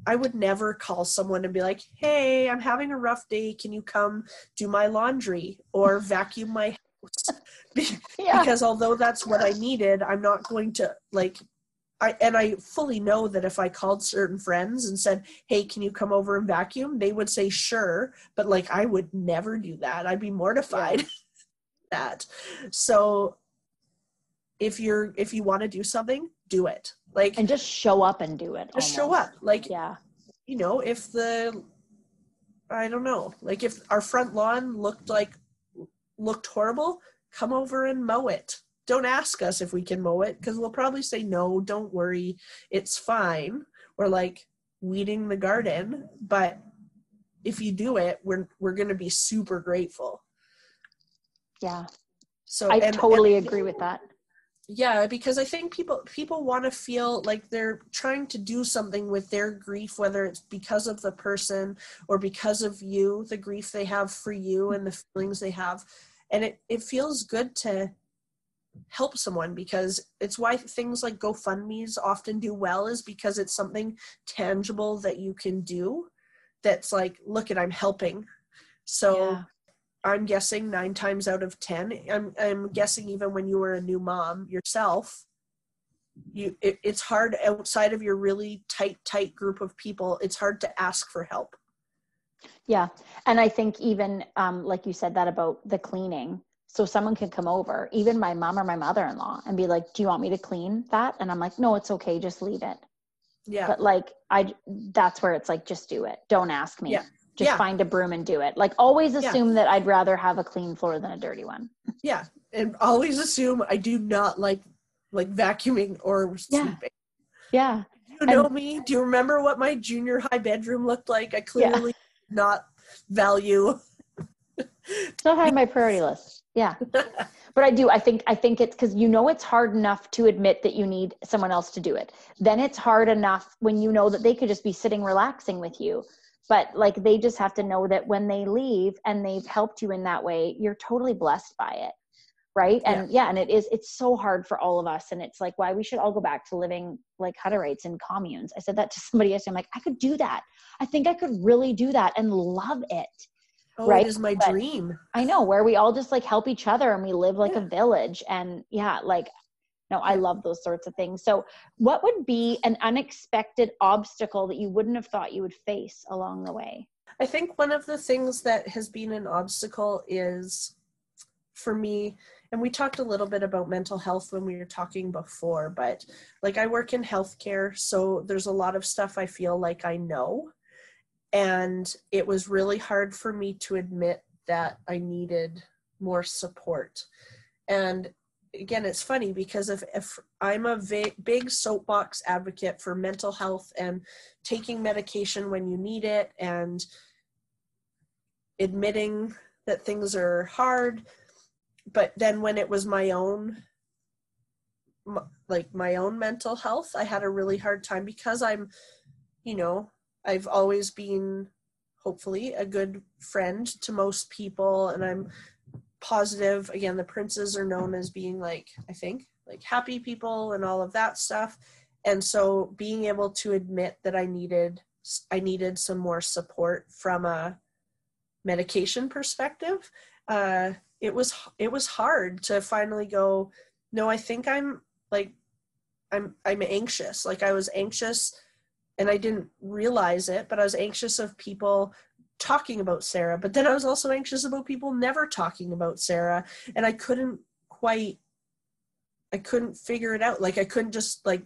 i would never call someone and be like hey i'm having a rough day. Can you come do my laundry or vacuum my house yeah because although that's what I needed, I'm not going to like I and I fully know that if I called certain friends and said, "Hey, can you come over and vacuum?" they would say sure, but like I would never do that. I'd be mortified that. So if you're if you want to do something, do it. Like and just show up and do it just show up. Like yeah you know, if the I don't know, like if our front lawn looked like looked horrible, come over and mow it. Don't ask us if we can mow it because we'll probably say no, don't worry, it's fine. We're like weeding the garden, but if you do it, we're we're going to be super grateful. yeah So i and- totally and- agree with that yeah because i think people people want to feel like they're trying to do something with their grief whether it's because of the person or because of you the grief they have for you and the feelings they have and it it feels good to help someone because it's why things like gofundme's often do well is because it's something tangible that you can do that's like look at i'm helping so yeah. I'm guessing nine times out of ten. I'm I'm guessing even when you were a new mom yourself, you it, it's hard outside of your really tight tight group of people. It's hard to ask for help. Yeah, and I think even um, like you said that about the cleaning. So someone can come over, even my mom or my mother-in-law, and be like, "Do you want me to clean that?" And I'm like, "No, it's okay. Just leave it." Yeah. But like I, that's where it's like, just do it. Don't ask me. Yeah just yeah. find a broom and do it. Like always assume yeah. that I'd rather have a clean floor than a dirty one. Yeah. And always assume I do not like like vacuuming or sweeping. Yeah. Do you know and, me? Do you remember what my junior high bedroom looked like? I clearly yeah. Not value still have my priority list. Yeah. but I do. I think I think it's because you know it's hard enough to admit that you need someone else to do it. Then it's hard enough when you know that they could just be sitting relaxing with you but like they just have to know that when they leave and they've helped you in that way you're totally blessed by it right? And yeah. yeah. and it is it's so hard for all of us and it's like why we should all go back to living like hutterites in communes. I said that to somebody yesterday i'm like i could do that. I think i could really do that and love it. Oh, right? it is my but dream. I know where we all just like help each other and we live like yeah. a village and yeah like no i love those sorts of things. So what would be an unexpected obstacle that you wouldn't have thought you would face along the way? I think one of the things that has been an obstacle is for me and we talked a little bit about mental health when we were talking before but like i work in healthcare so there's a lot of stuff i feel like i know. And it was really hard for me to admit that i needed more support. And again it's funny because if, if i'm a va- big soapbox advocate for mental health and taking medication when you need it and admitting that things are hard but then when it was my own like my own mental health i had a really hard time because i'm you know i've always been hopefully a good friend to most people and i'm positive. Again the princes are known as being like i think like happy people and all of that stuff. And so being able to admit that i needed i needed some more support from a medication perspective uh it was it was hard to finally go no i think i'm like i'm i'm anxious like i was anxious and i didn't realize it but i was anxious of people talking about Sarah, but then I was also anxious about people never talking about Sarah, and I couldn't quite, I couldn't figure it out. Like I couldn't just like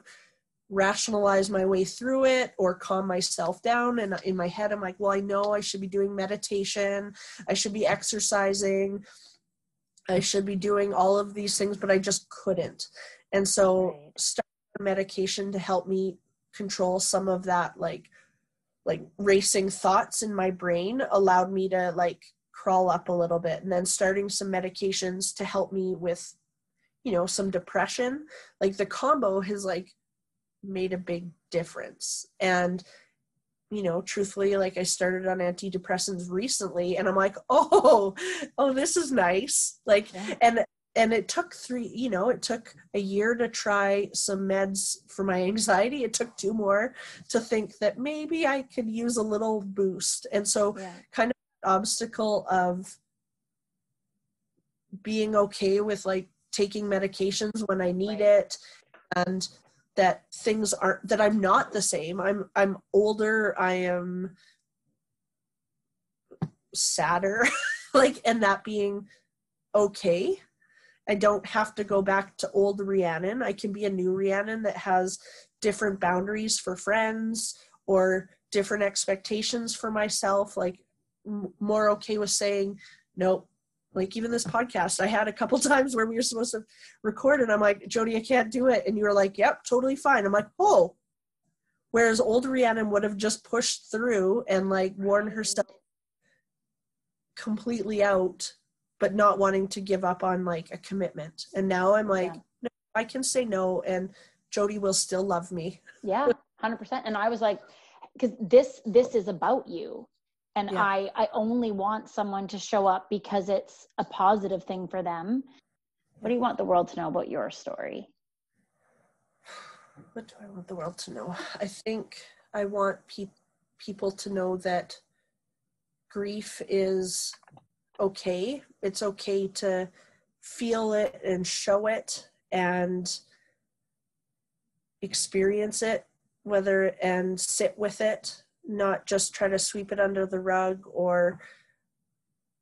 rationalize my way through it or calm myself down. And in my head, I'm like, well, I know I should be doing meditation, I should be exercising, I mm-hmm. should be doing all of these things, but I just couldn't. And so, right. start medication to help me control some of that, like like racing thoughts in my brain allowed me to like crawl up a little bit and then starting some medications to help me with you know some depression like the combo has like made a big difference and you know truthfully like i started on antidepressants recently and i'm like oh oh this is nice like yeah. and and it took three you know it took a year to try some meds for my anxiety it took two more to think that maybe i could use a little boost and so yeah. kind of obstacle of being okay with like taking medications when i need right. it and that things aren't that i'm not the same i'm i'm older i am sadder like and that being okay I don't have to go back to old Rhiannon. I can be a new Rhiannon that has different boundaries for friends or different expectations for myself. Like m- more okay with saying nope. Like even this podcast, I had a couple times where we were supposed to record, and I'm like, Jody, I can't do it, and you were like, Yep, totally fine. I'm like, Oh. Whereas old Rhiannon would have just pushed through and like worn herself completely out but not wanting to give up on like a commitment. And now I'm like, yeah. no, I can say no and Jody will still love me. Yeah, 100%. And I was like, because this this is about you and yeah. i i only want someone to show up because it's a positive thing for them. What do you want the world to know about your story? What do i want the world to know? I think i want pe- people to know that grief is okay. It's okay to feel it and show it and experience it whether and sit with it not just try to sweep it under the rug or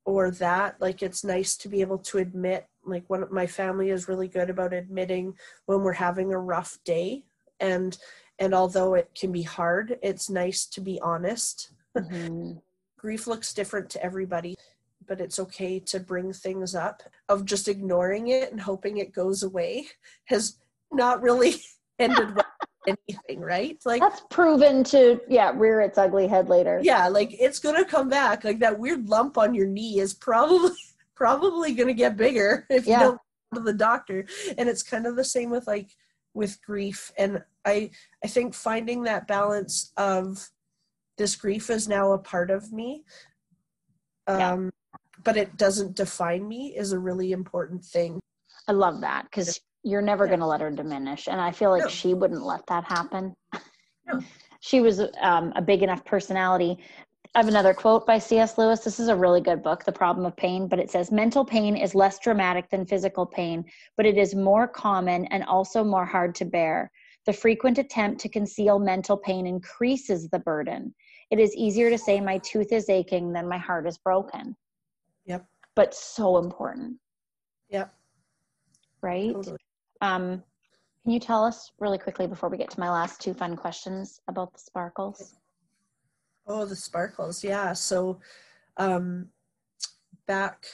or that. Like it's nice to be able to admit like one of my family is really good about admitting when we're having a rough day. And and although it can be hard it's nice to be honest. Mm-hmm. grief looks different to everybody but it's okay to bring things up. Of just ignoring it and hoping it goes away has not really ended well anything, right? Like that's proven to yeah, rear its ugly head later. Yeah, like it's gonna come back. Like that weird lump on your knee is probably probably gonna get bigger if yeah. you don't go to the doctor. And it's kind of the same with like with grief. And I I think finding that balance of this grief is now a part of me. Um yeah. but it doesn't define me is a really important thing. I love that because you're never yeah. going to let her diminish and i feel like no. she wouldn't let that happen no. she was um, a big enough personality I have another quote by C.S. Lewis. This is a really good book, The Problem of Pain, but it says mental pain is less dramatic than physical pain, but it is more common and also more hard to bear. The frequent attempt to conceal mental pain increases the burden. It is easier to say my tooth is aching than my heart is broken. Yep. But so important. Yep. Right? Totally. Um, can you tell us really quickly before we get to my last two fun questions about the sparkles? Oh, the sparkles, yeah. So, um, back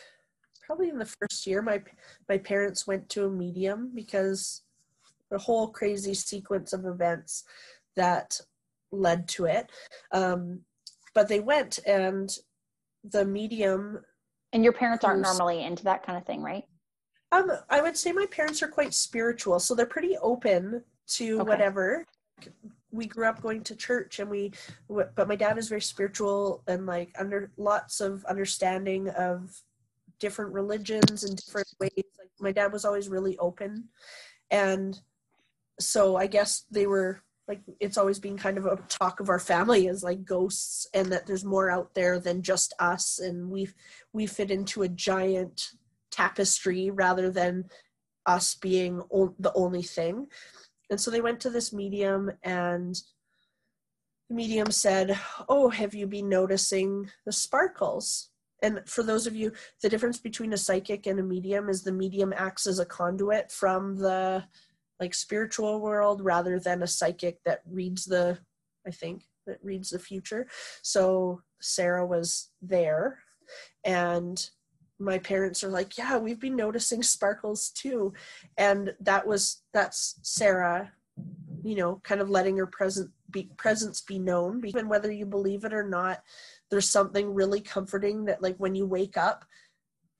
probably in the first year, my my parents went to a medium because the whole crazy sequence of events that led to it. Um, but they went, and the medium. And your parents aren't normally into that kind of thing, right? Um, I would say my parents are quite spiritual, so they're pretty open to okay. whatever. We grew up going to church, and we, but my dad is very spiritual and like under lots of understanding of different religions and different ways. Like my dad was always really open, and so I guess they were like it's always been kind of a talk of our family is like ghosts and that there's more out there than just us and we we fit into a giant tapestry rather than us being o- the only thing. And so they went to this medium, and the medium said, Oh, have you been noticing the sparkles? And for those of you, the difference between a psychic and a medium is the medium acts as a conduit from the like spiritual world rather than a psychic that reads the, I think, that reads the future. So Sarah was there and my parents are like, yeah, we've been noticing sparkles too. And that was, that's Sarah, you know, kind of letting her present be, presence be known. Even whether you believe it or not, there's something really comforting that like when you wake up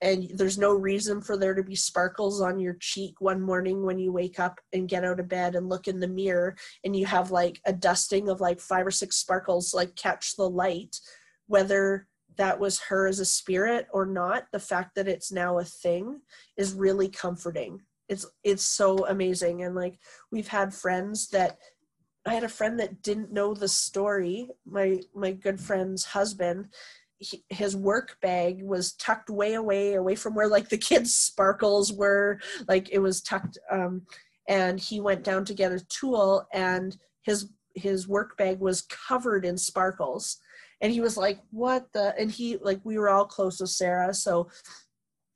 and there's no reason for there to be sparkles on your cheek one morning when you wake up and get out of bed and look in the mirror and you have like a dusting of like five or six sparkles like catch the light whether that was her as a spirit or not the fact that it's now a thing is really comforting. It's it's so amazing. And like we've had friends that i had a friend that didn't know the story. My my good friend's husband he, his work bag was tucked way away away from where like the kids sparkles were. Like it was tucked um and he went down to get a tool and his his work bag was covered in sparkles and he was like what the and he like we were all close with sarah. So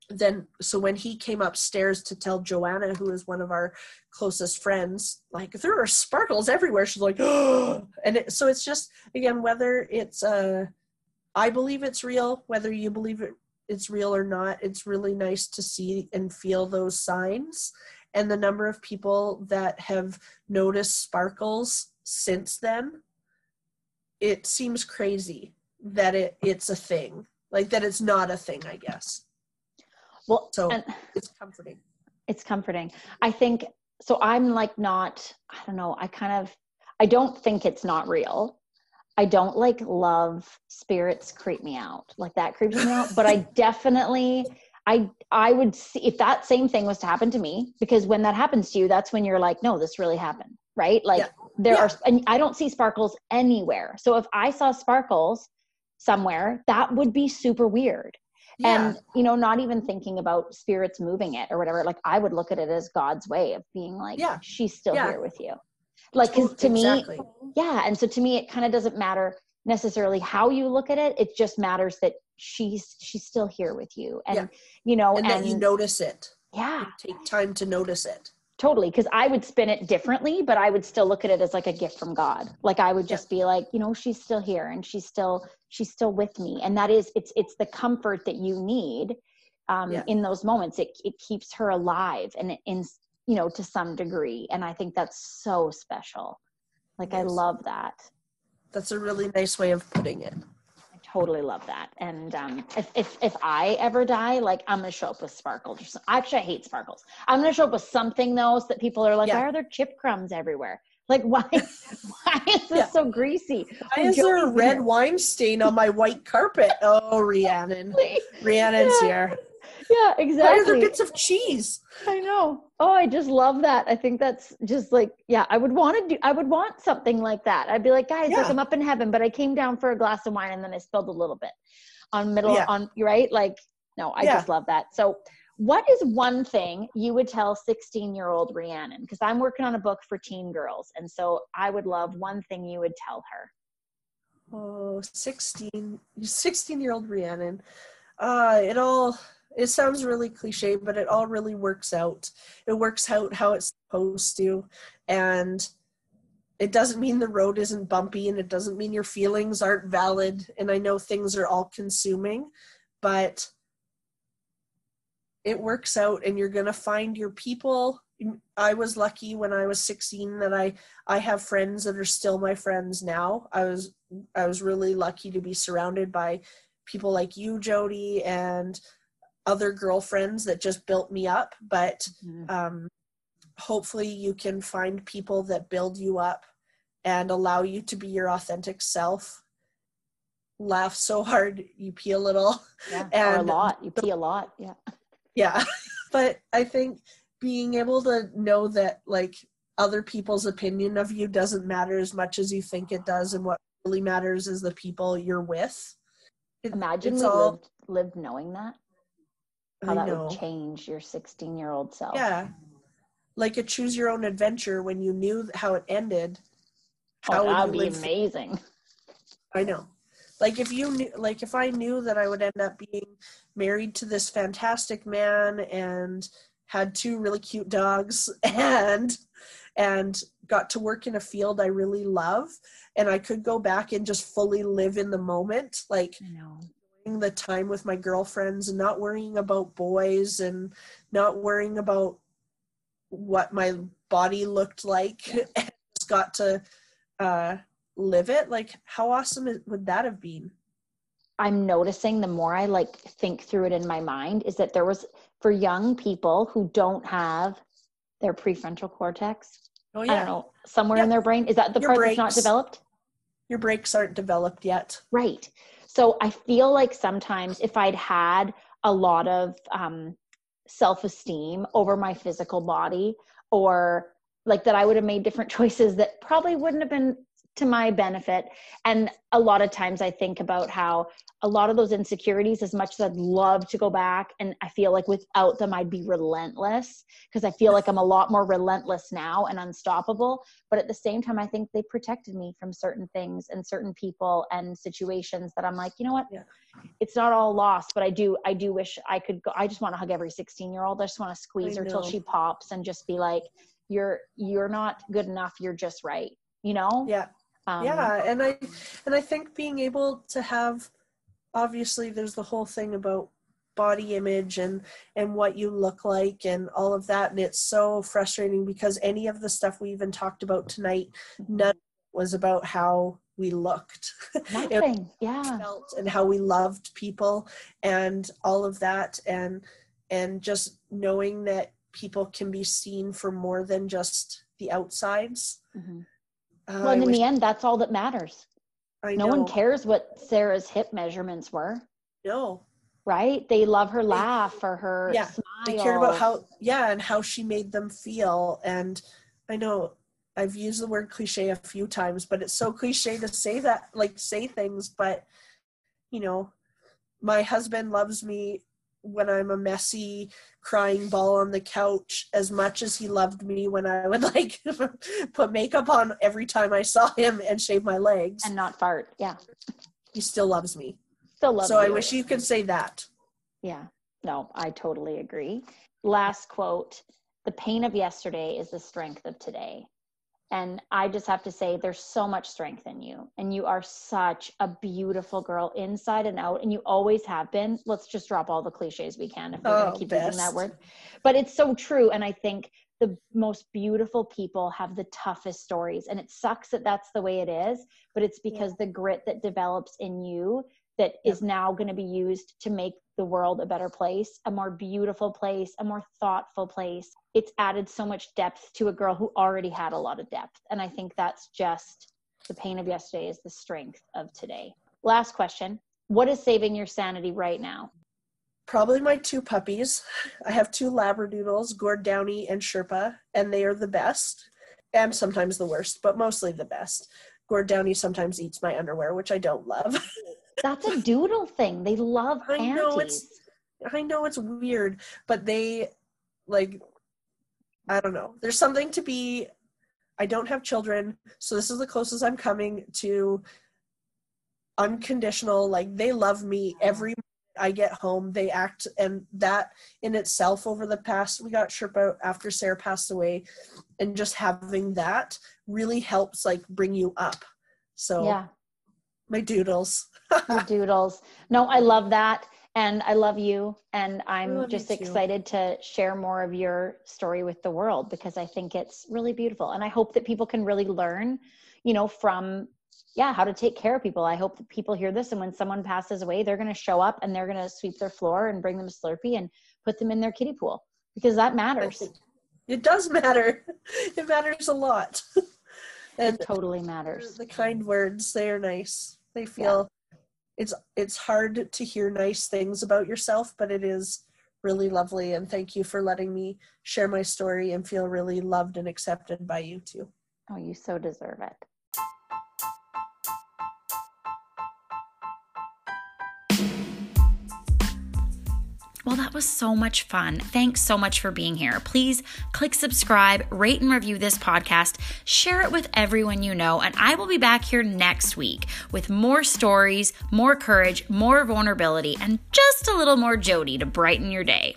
then so when he came upstairs to tell joanna who is one of our closest friends like there are sparkles everywhere she's like oh and it, so it's just again whether it's uh i believe it's real whether you believe it it's real or not it's really nice to see and feel those signs and the number of people that have noticed sparkles since then it seems crazy that it it's a thing like that it's not a thing i guess well so it's comforting it's comforting i think so I'm like not, I don't know, I kind of, I don't think it's not real. I don't like love spirits creep me out. Like that creeps me out. But I definitely, I I would see if that same thing was to happen to me, because when that happens to you, that's when you're like, no, this really happened, right? Like Yeah. There Yeah. are, and I don't see sparkles anywhere. So if I saw sparkles somewhere, that would be super weird Yeah. and you know not even thinking about spirits moving it or whatever like i would look at it as god's way of being like Yeah. she's still Yeah. here with you like 'cause to Exactly. me yeah and so to me it kind of doesn't matter necessarily how you look at it it just matters that she's she's still here with you and Yeah. you know and, and, that you notice it. yeah Take time to notice it. Totally because i would spin it differently but i would still look at it as like a gift from god. Like i would just be like you know she's still here and she's still she's still with me. And that is it's it's the comfort that you need um Yeah. in those moments. It it keeps her alive and in you know to some degree and i think that's so special. Like i love that. That's a really nice way of putting it. I totally love that. And um, if, if if I ever die, like I'm gonna show up with sparkles. Or some, actually, I hate sparkles. I'm gonna show up with something though, so that people are like, Yeah. "Why are there chip crumbs everywhere? Like, why? why is this Yeah. so greasy? Why is there a red wine stain on my white carpet? Oh, Rhiannon. Rhiannon's Yeah. here. Yeah, Why are there exactly. bits of cheese? I know. Oh, I just love that. I think that's just like, yeah, I would want to do, I would want something like that. I'd be like, guys, like Yeah. I'm up in heaven, but I came down for a glass of wine and then I spilled a little bit on middle Yeah. on, right? Like, no, I Yeah. just love that. So, what is one thing you would tell 16 year old Rhiannon? Because I'm working on a book for teen girls. And so I would love one thing you would tell her. Oh, 16, 16 year old Rhiannon. Uh, it all, it sounds really cliche, but it all really works out. It works out how it's supposed to. And it doesn't mean the road isn't bumpy and it doesn't mean your feelings aren't valid. And I know things are all consuming, but it works out and you're going to find your people. I was lucky when I was 16 that I I have friends that are still my friends now. I was I was really lucky to be surrounded by people like you, Jody, and other girlfriends that just built me up. But um, hopefully, you can find people that build you up and allow you to be your authentic self. Laugh so hard you pee a little. Yeah. or a lot. You pee a lot. Yeah. Yeah. but I think being able to know that like other people's opinion of you doesn't matter as much as you think it does and what really matters is the people you're with. It- Imagine we all lived, lived knowing that, how I that know. would change your 16 year old self. Yeah. Like a choose your own adventure when you knew how it ended. Oh, that'd would be amazing. I know. Like if you knew like if I knew that I would end up being married to this fantastic man and had two really cute dogs and and got to work in a field I really love and I could go back and just fully live in the moment like I know. enjoying the time with my girlfriends and not worrying about boys and not worrying about what my body looked like and just got to uh live it like how awesome would that have been I'm noticing the more I like think through it in my mind is that there was for young people who don't have their prefrontal cortex. oh yeah I don't know, somewhere in their brain. Is that the Your part that's not developed? your brakes aren't developed yet Right. So I feel like sometimes if I'd had a lot of um, self esteem over my physical body, or like that, I would have made different choices that probably wouldn't have been to my benefit. And a lot of times I think about how a lot of those insecurities, as much as I'd love to go back, and I feel like without them, I'd be relentless because I feel like I'm a lot more relentless now and unstoppable. But at the same time, I think they protected me from certain things and certain people and situations that I'm like, you know what? Yeah. It's not all lost, but I do, I do wish I could go. I just want to hug every 16 year old. I just want to squeeze her till she pops and just be like, you're, you're not good enough. You're just right. You know? yeah Um, yeah and i and i think being able to have obviously there's the whole thing about body image and and what you look like and all of that and it's so frustrating because any of the stuff we even talked about tonight none was about how we looked Nothing. Yeah. felt and how we loved people and all of that and and just knowing that people can be seen for more than just the outsides. Mhm. Uh, well, I and in the end, that's all that matters. I no one cares what Sarah's hip measurements were, No, right? They love her laugh or her Yeah, smile. they cared about how yeah and how she made them feel and i know i've used the word cliche a few times but it's so cliche to say that like say things but you know my husband loves me when i'm a messy crying ball on the couch as much as he loved me when i would like put makeup on every time i saw him and shave my legs and not fart. Yeah, he still loves me still love. so i wish you could say that Yeah, no, I totally agree. Last quote The pain of yesterday is the strength of today. And I just have to say, there's so much strength in you. And you are such a beautiful girl inside and out. And you always have been. Let's just drop all the cliches we can if we're going Oh, to keep using that word. But it's so true. And I think the most beautiful people have the toughest stories. And it sucks that that's the way it is. But it's because the grit that develops in you that is now going to be used to make the world a better place, a more beautiful place, a more thoughtful place. It's added so much depth to a girl who already had a lot of depth. And I think that's just the pain of yesterday is the strength of today. Last question What is saving your sanity right now? Probably my two puppies. I have two Labradoodles, Gord Downie and Sherpa, and they are the best and sometimes the worst, but mostly the best. Gord Downie sometimes eats my underwear, which I don't love. That's a doodle thing. They love I panties. know it's I know it's weird, but they like I don't know. There's something to be I don't have children, so this is the closest I'm coming to unconditional like they love me every I get home. They act and that in itself over the past we got Sherpa after Sarah passed away and just having that really helps like bring you up. So yeah. My doodles. your doodles. No, I love that. And I love you. And I'm just excited to share more of your story with the world because I think it's really beautiful. And I hope that people can really learn, you know, from, yeah, how to take care of people. I hope that people hear this. And when someone passes away, they're going to show up and they're going to sweep their floor and bring them a Slurpee and put them in their kiddie pool because that matters. It does matter. It matters a lot. and It totally matters. the kind words, they are nice. They feel it's it's hard to hear nice things about yourself, but it is really lovely and thank you for letting me share my story and feel really loved and accepted by you too. Oh, you so deserve it. Well, that was so much fun. Thanks so much for being here. Please click subscribe, rate and review this podcast, share it with everyone you know, and I will be back here next week with more stories, more courage, more vulnerability, and just a little more Jody to brighten your day.